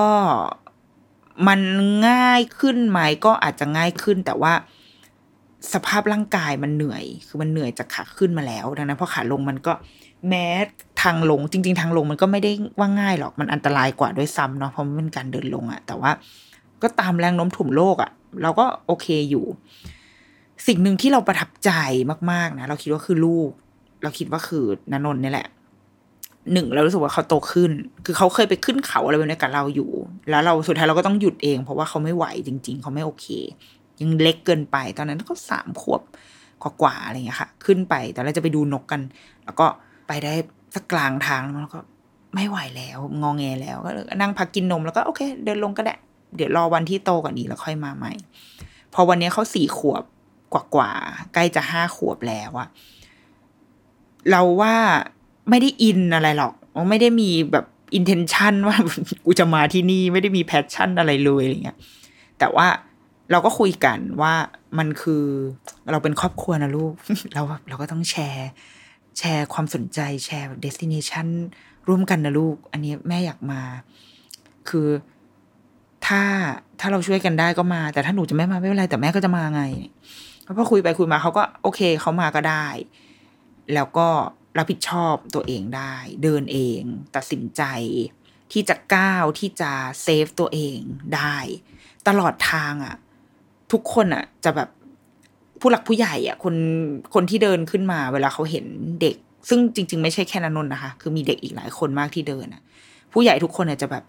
มันง่ายขึ้นไหมก็อาจจะง่ายขึ้น แต่ว่าสภาพร่างกายมันเหนื่อย คือมันเหนื่อยจากขาขึ้นมาแล้วดังนั้นพอขาลงมันก็แม้ทางลงจริง ๆ ทางลงมันก็ไม่ได้ว่าง่ายหรอกมันอันตรายกว่าด้วยซ้ำเนาะเพราะมันเป็นการเดินลงอะแต่ว่าก็ตามแรงโน้มถ่วงโลกอะเราก็โอเคอยู่ สิ่งหนึ่งที่เราประทับใจมากๆนะเราคิดว่าคือลูก เราคิดว่าคือนนนนี่แหละหนึ่งเรารู้สึกว่าเขาโตขึ้น คือเขาเคยไปขึ้นเขาอะไรแบบนี้กับเราอยู่ แล้วเราสุดท้ายเราก็ต้องหยุดเอง เพราะว่าเขาไม่ไหวจริง ๆ เขาไม่โอเค ยังเล็กเกินไป ตอนนั้นเขาสามขวบกว่าๆอะไรอย่างเงี้ยค่ะ ขึ้นไปแต่เราจะไปดูนกกัน แล้วก็ไปได้สักกลางทางแล้วก็ไม่ไหวแล้ว งองแงแล้วก็นั่งพักกินนมแล้วก็โอเค เดินลงก็ได้ เดี๋ยวรอวันที่โตกว่านี้แล้วค่อยมาใหม่ พอวันนี้เขาสี่ขวบกว่าๆใกล้จะห้าขวบแล้วอะ เราว่าไม่ได้อินอะไรหรอกไม่ได้มีแบบ intention ว่ากูจะมาที่นี่ไม่ได้มี passion อะไรเลยอะไรเงี้ยแต่ว่าเราก็คุยกันว่ามันคือเราเป็นครอบครัวนะลูก เราเราก็ต้องแชร์แชร์ความสนใจแชร์ destination ร่วมกันนะลูก อันนี้แม่อยากมา คือถ้าถ้าเราช่วยกันได้ก็มา แต่ถ้าหนูจะไม่มาไม่เป็นไรแต่แม่ก็จะมาไงแล้วพอคุยไปคุยมาเขาก็โอเคเขามาก็ได้ แล้วก็รับผิดชอบตัวเองได้ เดินเอง ตัดสินใจ ที่จะก้าวที่จะเซฟตัวเองได้ ตลอดทางอะ่ะ ทุกคนอะ่ะ จะแบบผู้หลักผู้ใหญ่อะ่ะ คนคนที่เดินขึ้นมา เวลาเขาเห็นเด็ก ซึ่งจริง ๆ ไม่ใช่แค่นนนนะคะ คือมีเด็กอีกหลายคนมากที่เดินอะ่ะ ผู้ใหญ่ทุกคนจะแบบ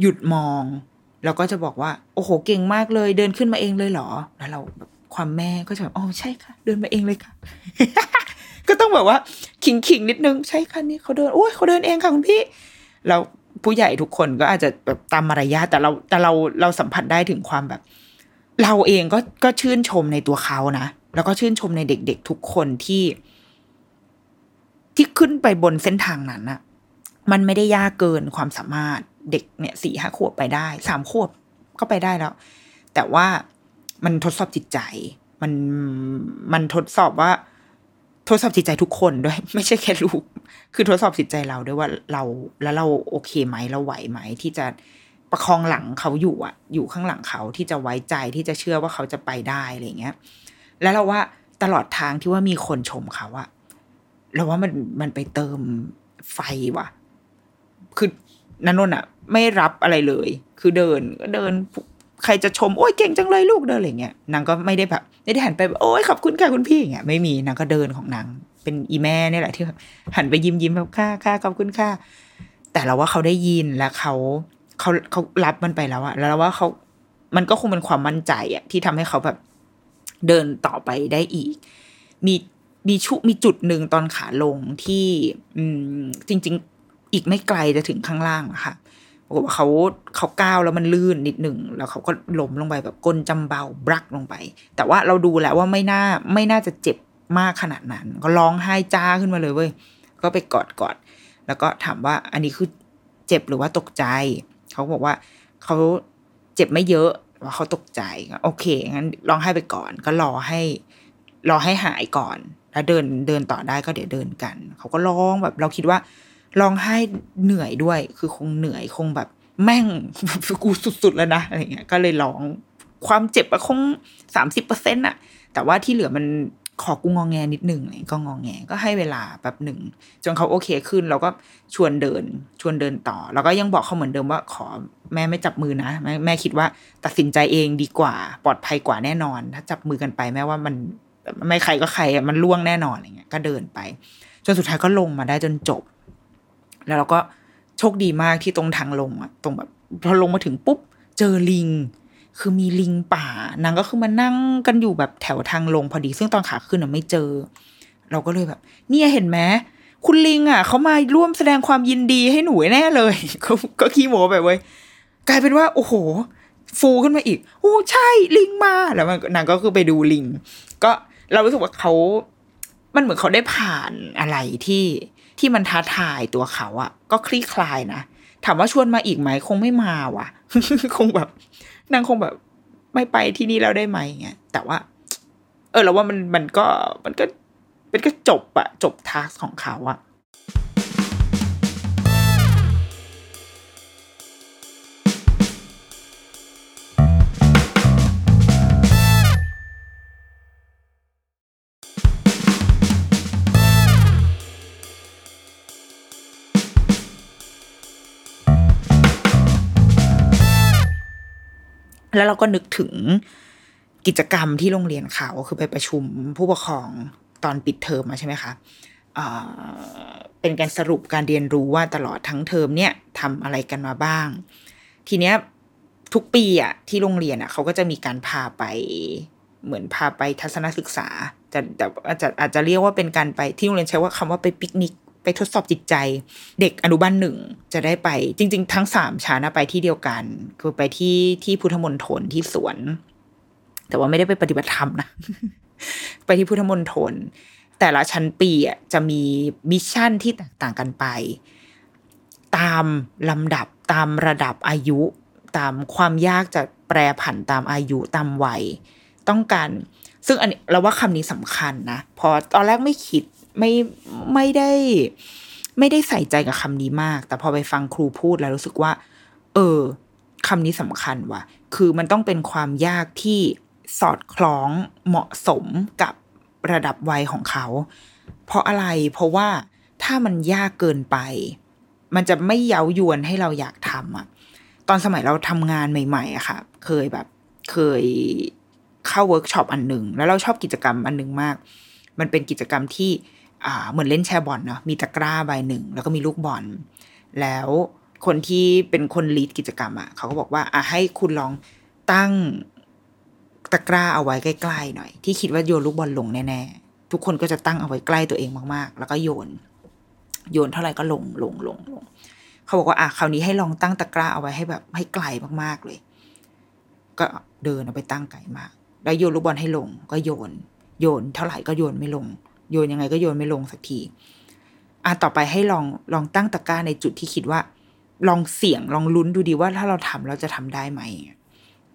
หยุดมอง แล้วก็จะบอกว่า โอ้โหเก่งมากเลย เดินขึ้นมาเองเลยเหรอ แล้วเราแบบความแม่ก็จะแบบอ๋อใช่ค่ะ เดินมาเองเลยค่ะ ก็ต้องแบบว่าขิงขิงนิดนึงใช่ค่ะนี่เขาเดินโอ้ยเขาเดินเองค่ะคุณพี่แล้วผู้ใหญ่ทุกคนก็อาจจะแบบตามมารยาทแต่เราแต่เราเราสัมผัสได้ถึงความแบบ เราเองก็ก็ชื่นชมในตัวเขานะแล้วก็ชื่นชมในเด็ก ๆ ทุกคนที่ ที่ขึ้นไปบนเส้นทางนั้นอะมันไม่ได้ยากเกินความสามารถเด็กเนี่ยสี่ห้าขวบไปได้สามขวบก็ไปได้แล้ว แต่ว่ามันทดสอบจิตใจ มันมันทดสอบว่า ทดสอบจิตใจทุกคนด้วย ไม่ใช่แค่ลูก คือทดสอบจิตใจเราด้วยว่าเราแล้วเราโอเคไหมเราไหวไหมที่จะประคองหลังเขาอยู่อะอยู่ข้างหลังเขาที่จะไว้ใจที่จะเชื่อว่าเขาจะไปได้อะไรเงี้ย แล้วเราว่าตลอดทางที่ว่ามีคนชมเขาอะเราว่ามันมันไปเติมไฟว่ะ คือนันนนอะไม่รับอะไรเลย คือเดินก็เดิน ใครจะชมโอ้ยเก่งจังเลยลูกเดินอะไรเงี้ยนางก็ไม่ได้แบบไม่ได้หันไปโอ้ยขอบคุณค่ะคุณพี่อย่างเงี้ยไม่มีนางก็เดินของนางเป็นอีแม่นี่แหละที่แบบหันไปยิ้มยิ้มแบบค่าค่าขอบคุณค่ะแต่เราว่าเขาได้ยินแล้วเขาเขาเขารับมันไปแล้วอะแล้วเราว่าเขามันก็คงเป็นความมั่นใจอะที่ทำให้เขาแบบเดินต่อไปได้อีก มีมีชุมีจุดหนึ่งตอนขาลงที่ อืมจริง ๆ อีกไม่ไกลจะถึงข้างล่างอะค่ะ บอกว่าเขาเขาก้าวแล้วมันลื่นนิดหนึ่งแล้วเขาก็ล้มลงไปแบบก้นจำเบาบลักลงไป แต่ว่าเราดูแล้วว่าไม่น่าไม่น่าจะเจ็บมากขนาดนั้น ก็ร้องไห้จ้าขึ้นมาเลยเว้ยก็ไปกอดกอดแล้วก็ถามว่าอันนี้คือเจ็บหรือว่าตกใจ เขาบอกว่าเขาเจ็บไม่เยอะว่าเขาตกใจโอเคงั้นร้องไห้ไปก่อน ก็รอให้ รอให้หายก่อน แล้วเดินเดินต่อได้ก็เดี๋ยวเดินกัน เขาก็ร้องแบบเราคิดว่า ร้องไห้เหนื่อยด้วย คือคงเหนื่อยคงแบบ แม่งกูสุดๆแล้วนะอะไรเงี้ย ก็เลยร้องความเจ็บอะคงสามสิบเปอร์เซ็นต์อะแต่ว่าที่เหลือมันขอกูงองแงนิดหนึ่งเลยก็งองแงก็ให้เวลาแบบหนึ่งจนเขาโอเคขึ้นเราก็ชวนเดิน ชวนเดินต่อ แล้วก็ยังบอกเขาเหมือนเดิมว่าขอแม่ไม่จับมือนะแม่แม่คิดว่าตัดสินใจเองดีกว่า ปลอดภัยกว่าแน่นอน ถ้าจับมือกันไปแม่ว่ามันไม่ใครก็ใครมันล่วงแน่นอนอะไรเงี้ยก็เดินไป จนสุดท้ายก็ลงมาได้จนจบ แล้วเราก็โชคดีมากที่ตรงทางลงอะตรงแบบพอลงมาถึงปุ๊บ เจอลิง คือมีลิงป่านางก็คือมานั่งกันอยู่แบบแถวทางลงพอดี ซึ่งตอนขาขึ้นอะไม่เจอ เราก็เลยแบบ เนี่ยเห็นไหมคุณลิงอะเขามาร่วมแสดงความยินดีให้หนูแน่เลยก็ขี้โมแบบเว้ยกลายเป็นว่า โอ้โห ฟูขึ้นมาอีกโอ้ใช่ลิงมาแล้วมันนางก็คือไปดูลิง ก็เรารู้สึกว่าเขา มันเหมือนเขาได้ผ่านอะไรที่ ที่มันท้าทายตัวเขาอะก็คลี่คลายนะถามว่าชวนมาอีกไหมคงไม่มาว่ะ คงแบบนางคงแบบไม่ไปที่นี่แล้วได้ไหมเงี้ยแต่ว่า เออแล้วว่ามันมันก็มันก็มันก็จบอะจบทัสของเขาอะ แล้วเราก็นึกถึงกิจกรรมที่โรงเรียนเขาคือไปประชุมผู้ปกครองตอนปิดเทอมมาใช่ไหมคะเป็นการสรุปการเรียนรู้ว่าตลอดทั้งเทอมเนี่ยทำอะไรกันมาบ้าง ทีเนี้ยทุกปีอะที่โรงเรียนอะเขาก็จะมีการพาไปเหมือนพาไปทัศนศึกษาจะแต่อาจจะอาจจะเรียกว่าเป็นการไปที่โรงเรียนใช้ว่าคำว่าไปปิกนิก ไปทดสอบจิตใจ เด็กอนุบาลหนึ่งจะได้ไปจริง ๆ ทั้งสามชั้นอะไปที่เดียวกัน คือไปที่ที่พุทธมณฑลที่สวน แต่ว่าไม่ได้ไปปฏิบัติธรรมนะ ไปที่พุทธมณฑลแต่ละชั้นปีอะจะมี mission ที่แตกต่างกันไป ตามลำดับตามระดับอายุ ตามความยากจะแปรผันตามอายุตามวัย ต้องการ ซึ่งอันนี้เราว่าคำนี้สำคัญนะ พอตอนแรกไม่คิด ไม่ไม่ได้ไม่ได้ใส่ใจกับคำนี้มาก แต่พอไปฟังครูพูดแล้วรู้สึกว่า เออคำนี้สำคัญว่ะ คือมันต้องเป็นความยากที่สอดคล้องเหมาะสมกับระดับวัยของเขา เพราะอะไร เพราะว่าถ้ามันยากเกินไป มันจะไม่เย้ายวนให้เราอยากทำอะตอนสมัยเราทำงานใหม่ ๆอะค่ะ เคยแบบ เคยเข้าเวิร์กช็อปอันหนึ่ง แล้วเราชอบกิจกรรมอันหนึ่งมาก มันเป็นกิจกรรมที่เหมือนเล่นแชร์บอลเนาะมีตะกร้าใบหนึ่ง แล้วก็มีลูกบอล แล้วคนที่เป็นคน lead กิจกรรมอะเขาก็บอกว่าอะให้คุณลองตั้งตะกร้าเอาไว้ใกล้ๆหน่อย ที่คิดว่าโยนลูกบอลลงแน่ๆทุกคนก็จะตั้งเอาไว้ใกล้ตัวเองมากๆ แล้วก็โยน โยนเท่าไหร่ก็ลงลงลงลงเขาบอกว่าอะคราวนี้ให้ลองตั้งตะกร้าเอาไว้ให้แบบให้ไกลมากๆเลย ก็เดินเอาไปตั้งไกลมาก แล้วโยนลูกบอลให้ลงก็โยน โยนเท่าไหร่ก็โยนไม่ลง โยนยังไงก็โยนไม่ลงสักทีอะต่อไปให้ลองลองตั้งตะกร้าในจุดที่คิดว่า ลองเสี่ยงลองลุ้นดูดีว่าถ้าเราทำเราจะทำได้ไหม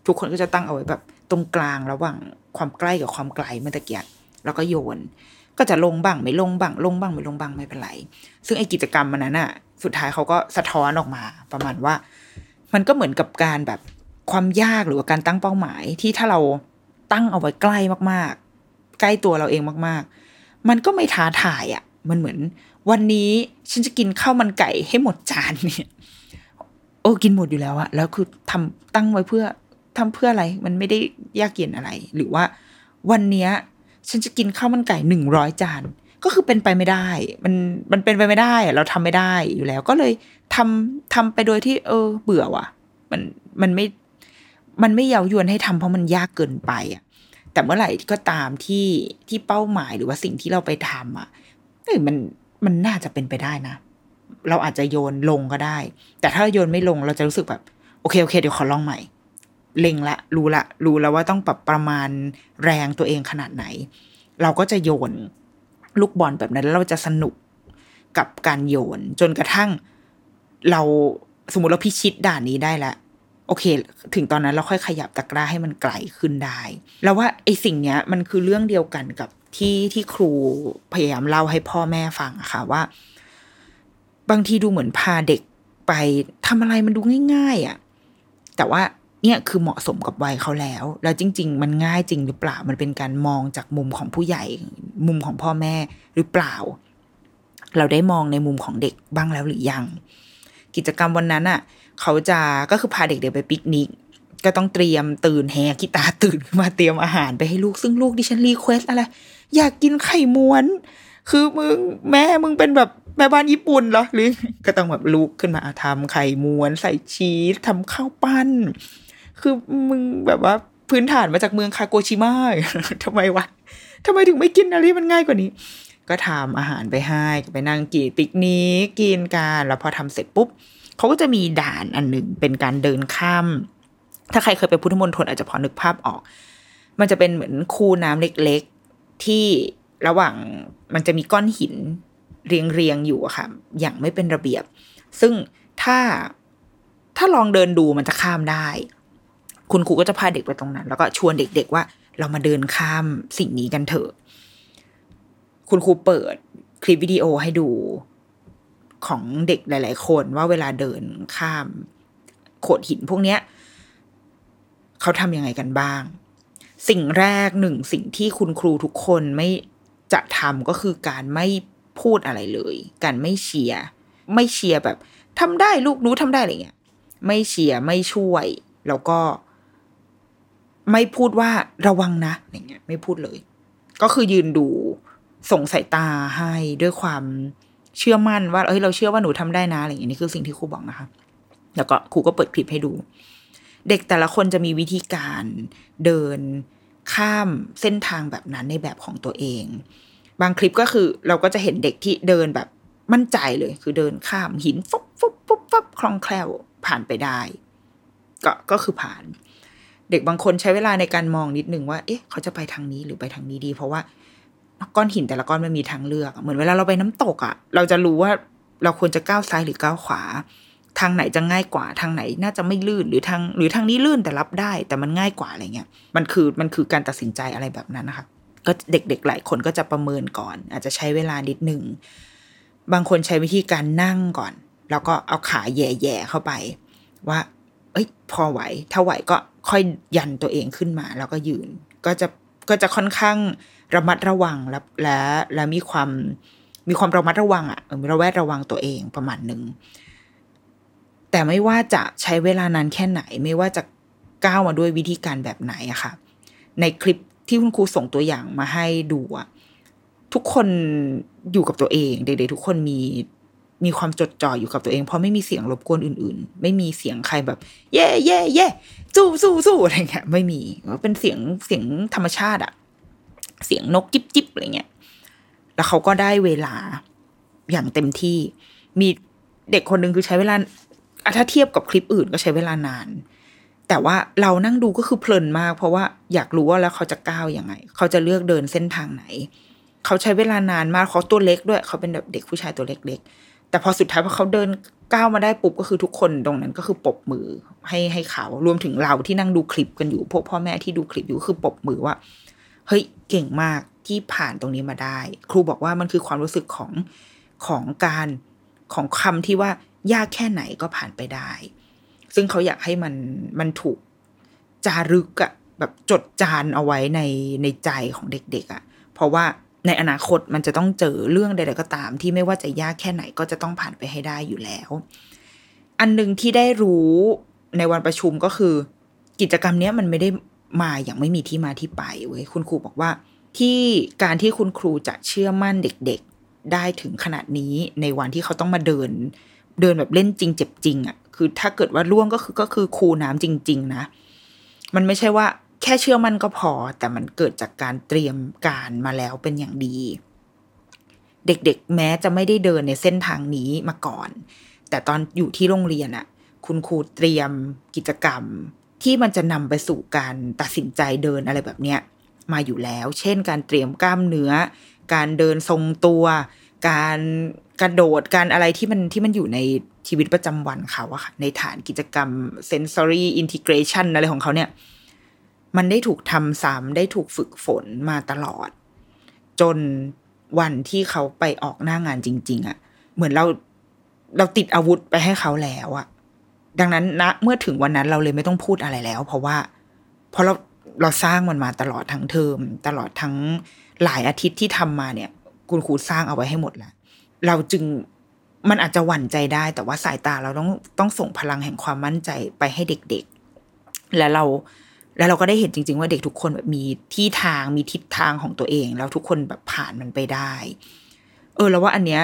ทุกคนก็จะตั้งเอาไว้แบบ ตรงกลางระหว่างความใกล้กับความไกลเมื่อตะเกียบแล้วก็โยน ก็จะลงบ้างไม่ลงบ้างลงบ้างไม่ลงบ้างไม่เป็นไร ซึ่งไอกิจกรรมมันนั้นอะสุดท้ายเขาก็สะท้อนออกมา ประมาณว่า มันก็เหมือนกับการแบบความยากหรือว่าการตั้งเป้าหมายที่ถ้าเราตั้งเอาไว้ใกล้มากๆ ใกล้ตัวเราเองมากๆ มันก็ไม่ท้าทายอะมันเหมือน วันนี้ฉันจะกินข้าวมันไก่ให้หมดจานเนี่ยโอ้กินหมดอยู่แล้วอะแล้วคือทำตั้งไว้เพื่อทำเพื่ออะไร มันไม่ได้ยากเย็นอะไร หรือว่าวันเนี้ยฉันจะกินข้าวมันไก่หนึ่งร้อยจาน ก็คือเป็นไปไม่ได้ มันมันเป็นไปไม่ได้ เราทำไม่ได้อยู่แล้ว ก็เลยทำทำไปโดยที่ เออ เบื่อว่ะ มันมันไม่ มันไม่เย้ายวนให้ทำเพราะมันยากเกินไปอะ แต่เมื่อไหร่ก็ตามที่ที่เป้าหมายหรือว่าสิ่งที่เราไปทำอะเอ้ยมันมันน่าจะเป็นไปได้นะ เราอาจจะโยนลงก็ได้ แต่ถ้าโยนไม่ลงเราจะรู้สึกแบบ โอเคโอเคเดี๋ยวขอลองใหม่ เล็งละ รู้ละ รู้แล้วว่าต้องปรับประมาณแรงตัวเองขนาดไหน เราก็จะโยนลูกบอลแบบนั้นแล้วเราจะสนุกกับการโยน จนกระทั่ง เราสมมติเราพิชิตด่านนี้ได้แล้ว โอเค ถึงตอนนั้นเราค่อยขยับตะกร้าให้มันไกลขึ้นได้ แล้วว่าไอ้สิ่งเนี้ยมันคือเรื่องเดียวกันกับที่ที่ครูพยายามเล่าให้พ่อแม่ฟังอะค่ะว่า บางทีดูเหมือนพาเด็กไปทำอะไรมันดูง่ายๆอะแต่ว่าเนี่ยคือเหมาะสมกับวัยเขาแล้ว แล้วจริง ๆ มันง่ายจริงหรือเปล่า มันเป็นการมองจากมุมของผู้ใหญ่ มุมของพ่อแม่หรือเปล่า เราได้มองในมุมของเด็กบ้างแล้วหรือยัง กิจกรรมวันนั้นอะ เขาจะก็คือพาเด็กๆไปปิกนิก ก็ต้องเตรียมตื่นแหกขี้ตาตื่นมาเตรียมอาหารไปให้ลูกซึ่งลูกดิฉัน request อะไร อยากกินไข่ม้วน คือมึงแม่มึงเป็นแบบแม่บ้านญี่ปุ่นเหรอหรือก็ต้องแบบลุกขึ้นมาทำไข่ม้วน ใส่ชีสทำข้าวปั้น คือมึงแบบว่าพื้นฐานมาจากเมืองคาโกชิมะทำไมวะทำไมถึงไม่กินอะไรมันง่ายกว่านี้ ก็ทำอาหารไปให้ไปนั่งกินปิกนิกกินกันแล้วพอทำเสร็จปุ๊บ เขาก็จะมีด่านอันหนึ่งเป็นการเดินข้าม ถ้าใครเคยไปพุทธมณฑลอาจจะพอนึกภาพออก มันจะเป็นเหมือนคูน้ำเล็กๆ ที่ระหว่างมันจะมีก้อนหินเรียงๆอยู่อะค่ะ อย่างไม่เป็นระเบียบ ซึ่งถ้าถ้าลองเดินดูมันจะข้ามได้ คุณครูก็จะพาเด็กไปตรงนั้น แล้วก็ชวนเด็ก ๆ ว่าเรามาเดินข้ามสิ่งนี้กันเถอะ คุณครูเปิดคลิปวิดีโอให้ดู ของเด็กหลาย ๆ คนว่าเวลาเดินข้ามโขดหินพวกเนี้ยเขาทำยังไงกันบ้าง สิ่งแรกหนึ่งสิ่งที่คุณครูทุกคนไม่จะทำก็คือการไม่พูดอะไรเลย การไม่เชียร์ไม่เชียร์แบบทำได้ลูกรู้ทำได้อะไรเงี้ย ไม่เชียร์ไม่ช่วย แล้วก็ ไม่พูดว่าระวังนะอย่างเงี้ย ไม่พูดเลย ก็คือยืนดูส่งสายตาให้ด้วยความ เชื่อมั่นว่าเอ้ยเราเชื่อว่าหนูทำได้นะอะไรอย่างนี้นี่คือสิ่งที่ครูบอกนะคะ แล้วก็ครูก็เปิดคลิปให้ดู เด็กแต่ละคนจะมีวิธีการเดินข้ามเส้นทางแบบนั้นในแบบของตัวเอง บางคลิปก็คือเราก็จะเห็นเด็กที่เดินแบบมั่นใจเลย คือเดินข้ามหินฟุบฟุบฟุบฟุบคล่องแคล่วผ่านไปได้ ก็ก็คือผ่าน เด็กบางคนใช้เวลาในการมองนิดนึงว่า เอ๊ะ เขาจะไปทางนี้หรือไปทางนี้ดี เพราะว่า ก้อนหินแต่ละก้อนมันมีทางเลือก เหมือนเวลาเราไปน้ำตกอะ่ะ เราจะรู้ว่าเราควรจะก้าวซ้ายหรือก้าวขวา ทางไหนจะง่ายกว่า ทางไหนน่าจะไม่ลื่นหรือทาง หรือทางนี้ลื่นแต่รับได้ แต่มันง่ายกว่าอะไรเงี้ย มันคือมันคือการตัดสินใจอะไรแบบนั้นนะคะ ก็เด็กๆหลายคนก็จะประเมินก่อน อาจจะใช้เวลานิดหนึ่งบางคนใช้วิธีการนั่งก่อน แล้วก็เอาขาแย่ๆเข้าไป ว่า เอ้ย พอไหว ถ้าไหวก็ค่อยยันตัวเองขึ้นมา แล้วก็ยืน ก็จะก็จะค่อนข้าง ระมัดระวังและและและมีความมีความระมัดระวังอะระแวดระวังตัวเองประมาณหนึ่งแต่ไม่ว่าจะใช้เวลานานแค่ไหน ไม่ว่าจะก้าวมาด้วยวิธีการแบบไหนอะค่ะ ในคลิปที่คุณครูส่งตัวอย่างมาให้ดูอะทุกคนอยู่กับตัวเองเด็กๆทุกคนมีมีความจดจ่ออยู่กับตัวเอง เพราะไม่มีเสียงรบกวนอื่น ๆ ไม่มีเสียงใครแบบ เย่เย่เย่สู้สู้สู้อะไรเงี้ยไม่มีเป็นเสียงเสียงธรรมชาติอะ เสียงนกจิบจิบอะไรเงี้ยแล้วเขาก็ได้เวลาอย่างเต็มที่ มีเด็กคนหนึ่งคือใช้เวลาถ้าเทียบกับคลิปอื่นก็ใช้เวลานาน แต่ว่าเรานั่งดูก็คือเพลินมาก เพราะว่าอยากรู้ว่าแล้วเขาจะก้าวยังไง เขาจะเลือกเดินเส้นทางไหน เขาใช้เวลานานมากเขาตัวเล็กด้วย เขาเป็นแบบเด็กผู้ชายตัวเล็กๆ แต่พอสุดท้ายพอเขาเดินก้าวมาได้ปุ๊บก็คือทุกคนตรงนั้นก็คือปบมือให้ให้เขารวมถึงเราที่นั่งดูคลิปกันอยู่พวกพ่อแม่ที่ดูคลิปอยู่คือปบมือว่า เฮ้ยเก่งมากที่ผ่านตรงนี้มาได้ ครูบอกว่ามันคือความรู้สึกของของการของคำที่ว่ายากแค่ไหนก็ผ่านไปได้ ซึ่งเขาอยากให้มันมันถูกจารึกอะแบบจดจานเอาไว้ในในใจของเด็กๆอะเพราะว่าในอนาคตมันจะต้องเจอเรื่องใดๆก็ตาม ที่ไม่ว่าจะยากแค่ไหนก็จะต้องผ่านไปให้ได้อยู่แล้ว อันหนึ่งที่ได้รู้ในวันประชุมก็คือ กิจกรรมนี้มันไม่ได้ มาอย่างไม่มีที่มาที่ไปเว้ยคุณครูบอกว่า ที่การที่คุณครูจะเชื่อมั่นเด็กๆ ได้ถึงขนาดนี้ในวันที่เขาต้องมาเดิน เดินแบบเล่นจริงเจ็บจริงอะ่ะคือถ้าเกิดว่าล่วงก็คือก็คือครูน้ำจริง ๆ นะ มันไม่ใช่ว่าแค่เชื่อมั่นก็พอ แต่มันเกิดจากการเตรียมการมาแล้วเป็นอย่างดี เด็กๆ แม้จะไม่ได้เดินในเส้นทางนี้มาก่อน แต่ตอนอยู่ที่โรงเรียนอะคุณครูเตรียมกิจกรรม ที่มันจะนำไปสู่การตัดสินใจเดินอะไรแบบเนี้ยมาอยู่แล้ว เช่น การเตรียมกล้ามเนื้อ การเดินทรงตัว การกระโดดการอะไรที่มันที่มันอยู่ในชีวิตประจำวันเขาอะค่ะในฐานกิจกรรม sensory integration อะไรของเขาเนี่ย มันได้ถูกทำซ้ำได้ถูกฝึกฝนมาตลอด จนวันที่เขาไปออกหน้างานจริง ๆอะเหมือนเราเราติดอาวุธไปให้เขาแล้วอะ ดังนั้นนะเมื่อถึงวันนั้นเราเลยไม่ต้องพูดอะไรแล้ว เพราะว่าเพราะเราเราสร้างมันมาตลอดทั้งเทอม ตลอดทั้งหลายอาทิตย์ที่ทำมาเนี่ย คุณครูสร้างเอาไว้ให้หมดแล้วเราจึงมันอาจจะหวั่นใจได้ แต่ว่าสายตาเราต้องต้องส่งพลังแห่งความมั่นใจไปให้เด็กๆ และเราแล้วเราก็ได้เห็นจริง ๆ ว่าเด็กทุกคนแบบมีที่ทางมีทิศทางของตัวเอง แล้วทุกคนแบบผ่านมันไปได้ เออ แล้วว่าอันเนี้ย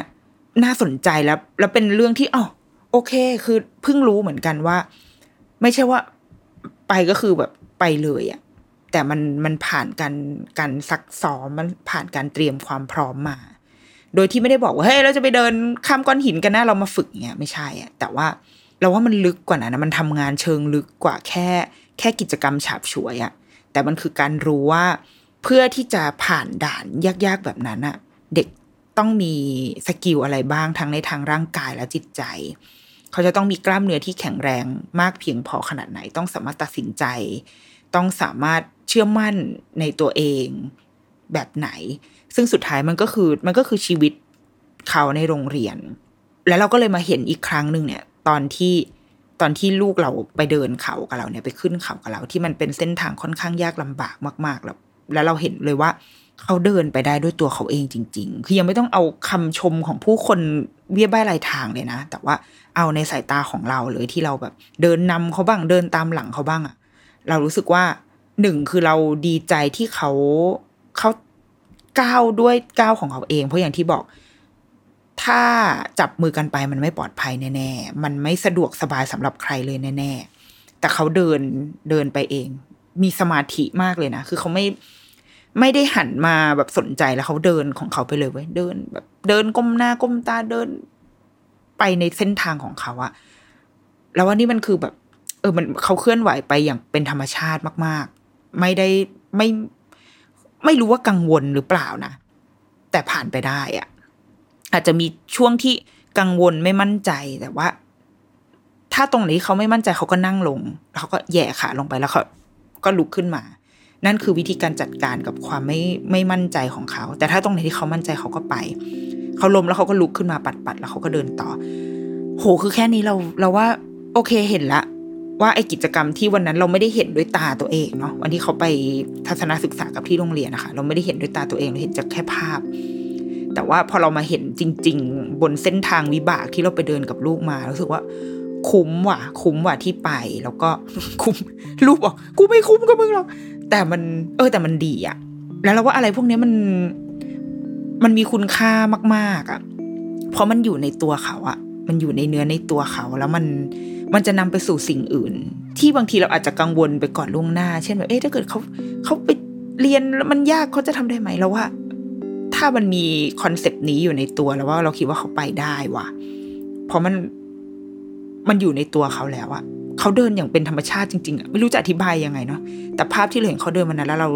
น่าสนใจแล้ว แล้วเป็นเรื่องที่อ๋อ โอเค คือเพิ่งรู้เหมือนกันว่า ไม่ใช่ว่าไปก็คือแบบไปเลยอะแต่มันมันผ่านการการซักซ้อมมันผ่านการเตรียมความพร้อมมา โดยที่ไม่ได้บอกว่าเฮ้ยเราจะไปเดินข้ามก้อนหินกันนะเรามาฝึกเงี้ยไม่ใช่อะแต่ว่าเราว่ามันลึกกว่านั้นนะมันทำงานเชิงลึกกว่าแค่ แค่กิจกรรมฉาบฉวยอะแต่มันคือการรู้ว่าเพื่อที่จะผ่านด่านยากๆแบบนั้นอะเด็กต้องมีสกิลอะไรบ้างทั้งในทางร่างกายและจิตใจ เขาจะต้องมีกล้ามเนื้อที่แข็งแรงมากเพียงพอขนาดไหน ต้องสามารถตัดสินใจ ต้องสามารถเชื่อมั่นในตัวเองแบบไหน ซึ่งสุดท้ายมันก็คือมันก็คือชีวิตเขาในโรงเรียน แล้วเราก็เลยมาเห็นอีกครั้งหนึ่งเนี่ย ตอนที่ตอนที่ลูกเราไปเดินเขากับเราเนี่ยไปขึ้นเขากับเรา ที่มันเป็นเส้นทางค่อนข้างยากลำบากมาก ๆ แล้ว แล้วเราเห็นเลยว่า เขาเดินไปได้ด้วยตัวเขาเองจริง ๆ คือยังไม่ต้องเอาคำชมของผู้คนเบี้ยบ้ายลายทางเลยนะ แต่ว่าเอาในสายตาของเราเลยที่เราแบบ เดินนำเขาบ้างเดินตามหลังเขาบ้างอะเรารู้สึกว่าหนึ่งคือเราดีใจที่เขาเขาก้าวด้วยก้าวของเขาเอง เพราะอย่างที่บอก ถ้าจับมือกันไปมันไม่ปลอดภัยแน่ๆมันไม่สะดวกสบายสำหรับใครเลยแน่ๆแต่เขาเดินเดินไปเอง มีสมาธิมากเลยนะ คือเขาไม่ ไม่ได้หันมาแบบสนใจแล้วเขาเดินของเขาไปเลยเว้ยเดิน แบบ เดินก้มหน้าก้มตาเดิน ไปในเส้นทางของเขาอะแล้วว่านี่มันคือแบบ เออ มันเขาเคลื่อนไหวไปอย่างเป็นธรรมชาติมาก ๆ ไม่ได้ไม่ไม่รู้ว่ากังวลหรือเปล่านะแต่ผ่านไปได้อะอาจจะมีช่วงที่กังวลไม่มั่นใจแต่ว่า ถ้าตรงไหนเขาไม่มั่นใจเขาก็นั่งลงเขาก็แย่ขาลงไปแล้วเขาก็ลุกขึ้นมา นั่นคือวิธีการจัดการกับความไม่ไม่มั่นใจของเขา แต่ถ้าตรงไหนที่เขามั่นใจเขาก็ไป เขาล้มแล้วเขาก็ลุกขึ้นมาปัดปัดแล้วเขาก็เดินต่อ โหคือแค่นี้เราเราว่า โอเคเห็นละว่าไอกิจกรรมที่วันนั้นเราไม่ได้เห็นด้วยตาตัวเองเนาะวันที่เขาไปทัศนศึกษากับที่โรงเรียนนะคะเราไม่ได้เห็นด้วยตาตัวเองเราเห็นจากแค่ภาพ แต่ว่าพอเรามาเห็นจริง ๆ บนเส้นทางวิบากที่เราไปเดินกับลูกมารู้สึกว่าคุ้มว่ะ คุ้มว่ะที่ไปแล้วก็คุ้มลูกบอกกูไม่คุ้มกับมึงหรอก แต่มัน เออ แต่มันดีอะแล้วเราว่าอะไรพวกนี้มันมันมีคุณค่ามากๆอะเพราะมันอยู่ในตัวเขาอะมันอยู่ในเนื้อในตัวเขา แล้วมันมันจะนำไปสู่สิ่งอื่น ที่บางทีเราอาจจะกังวลไปก่อนล่วงหน้า เช่นแบบเอ๊ะถ้าเกิดเขาเขาไปเรียนแล้วมันยากเขาจะทำได้ไหมแล้วว่า ถ้ามันมี concept นี้อยู่ในตัวแล้วว่าเราคิดว่าเขาไปได้ว่ะ เพราะมันมันอยู่ในตัวเขาแล้วอะ เขาเดินอย่างเป็นธรรมชาติจริงๆอะไม่รู้จะอธิบายยังไงเนาะแต่ภาพที่เราเห็นเขาเดินมานั้นแล้วเรา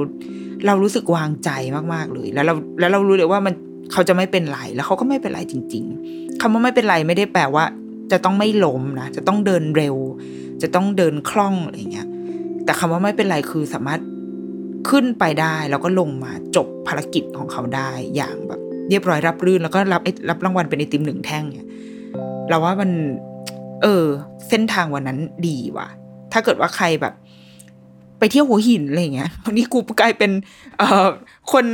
เรารู้สึกวางใจมากๆเลยแล้วเราแล้วเรารู้เลยว่ามันเขาจะไม่เป็นไรแล้วเขาก็ไม่เป็นไรจริง ๆคำว่าไม่เป็นไรไม่ได้แปลว่า จะต้องไม่ล้มนะจะต้องเดินเร็ว จะต้องเดินคล่องอะไรเงี้ยแต่คำว่าไม่เป็นไรคือสามารถขึ้นไปได้แล้วก็ลงมาจบภารกิจของเขาได้อย่างแบบเรียบร้อยรับรื่นแล้วก็รับรับรางวัลเป็นไอติมหนึ่งแท่งเนี่ยเราว่ามัน เออ เส้นทางวันนั้นดีว่ะ ถ้าเกิดว่าใครแบบ ไปเที่ยวหัวหินอะไรเงี้ยวันนี้กูกลายเป็น เอ่อคน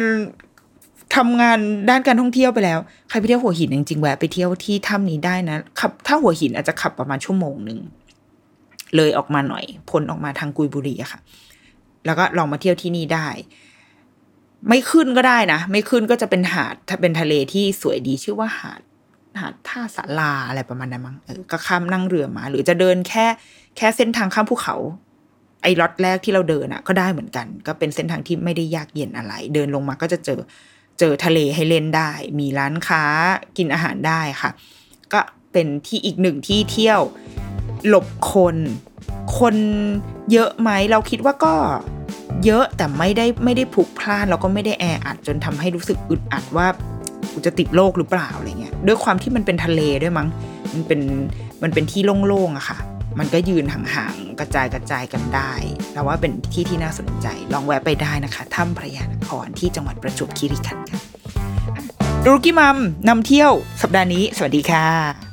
ทำงานด้านการท่องเที่ยวไปแล้ว ใครไปเที่ยวหัวหินจริงๆแวะไปเที่ยวที่ถ้ำนี้ได้นะขับ ถ้าหัวหินอาจจะขับประมาณชั่วโมงหนึ่งเลยออกมาหน่อยพ้นออกมาทางกุยบุรีอะค่ะ แล้วก็ลองมาเที่ยวที่นี่ได้ ไม่ขึ้นก็ได้นะ ไม่ขึ้นก็จะเป็นหาด ถ้าเป็นทะเลที่สวยดีชื่อว่าหาด หาดท่าสาลาอะไรประมาณนั้นมั้งเออก็ข้ามนั่งเรือมา หรือจะเดินแค่แค่เส้นทางข้ามภูเขา ไอ้ล็อตแรกที่เราเดินอะก็ได้เหมือนกัน ก็เป็นเส้นทางที่ไม่ได้ยากเย็นอะไร เดินลงมาก็จะเจอเจอทะเลให้เล่นได้ มีร้านค้ากินอาหารได้ค่ะ ก็เป็นที่อีกหนึ่งที่เที่ยวหลบคน คนเยอะไหมเราคิดว่าก็เยอะแต่ไม่ได้ไม่ได้พลุกพล่านแล้วก็ไม่ได้แออัดจนทำให้รู้สึกอึดอัดว่า จะติดโรคหรือเปล่าอะไรเงี้ยด้วยความที่มันเป็นทะเลด้วยมั้งมันเป็นมันเป็นที่โล่งๆอะค่ะ มันก็ยืนห่างๆกระจายกระจายกันได้เราว่าเป็นที่ที่น่าสนใจ ลองแวะไปได้นะคะถ้ำพระยานครที่จังหวัดประจวบคีรีขันธ์ค่ะดูรุกี้มัมนำเที่ยวสัปดาห์นี้ สวัสดีค่ะ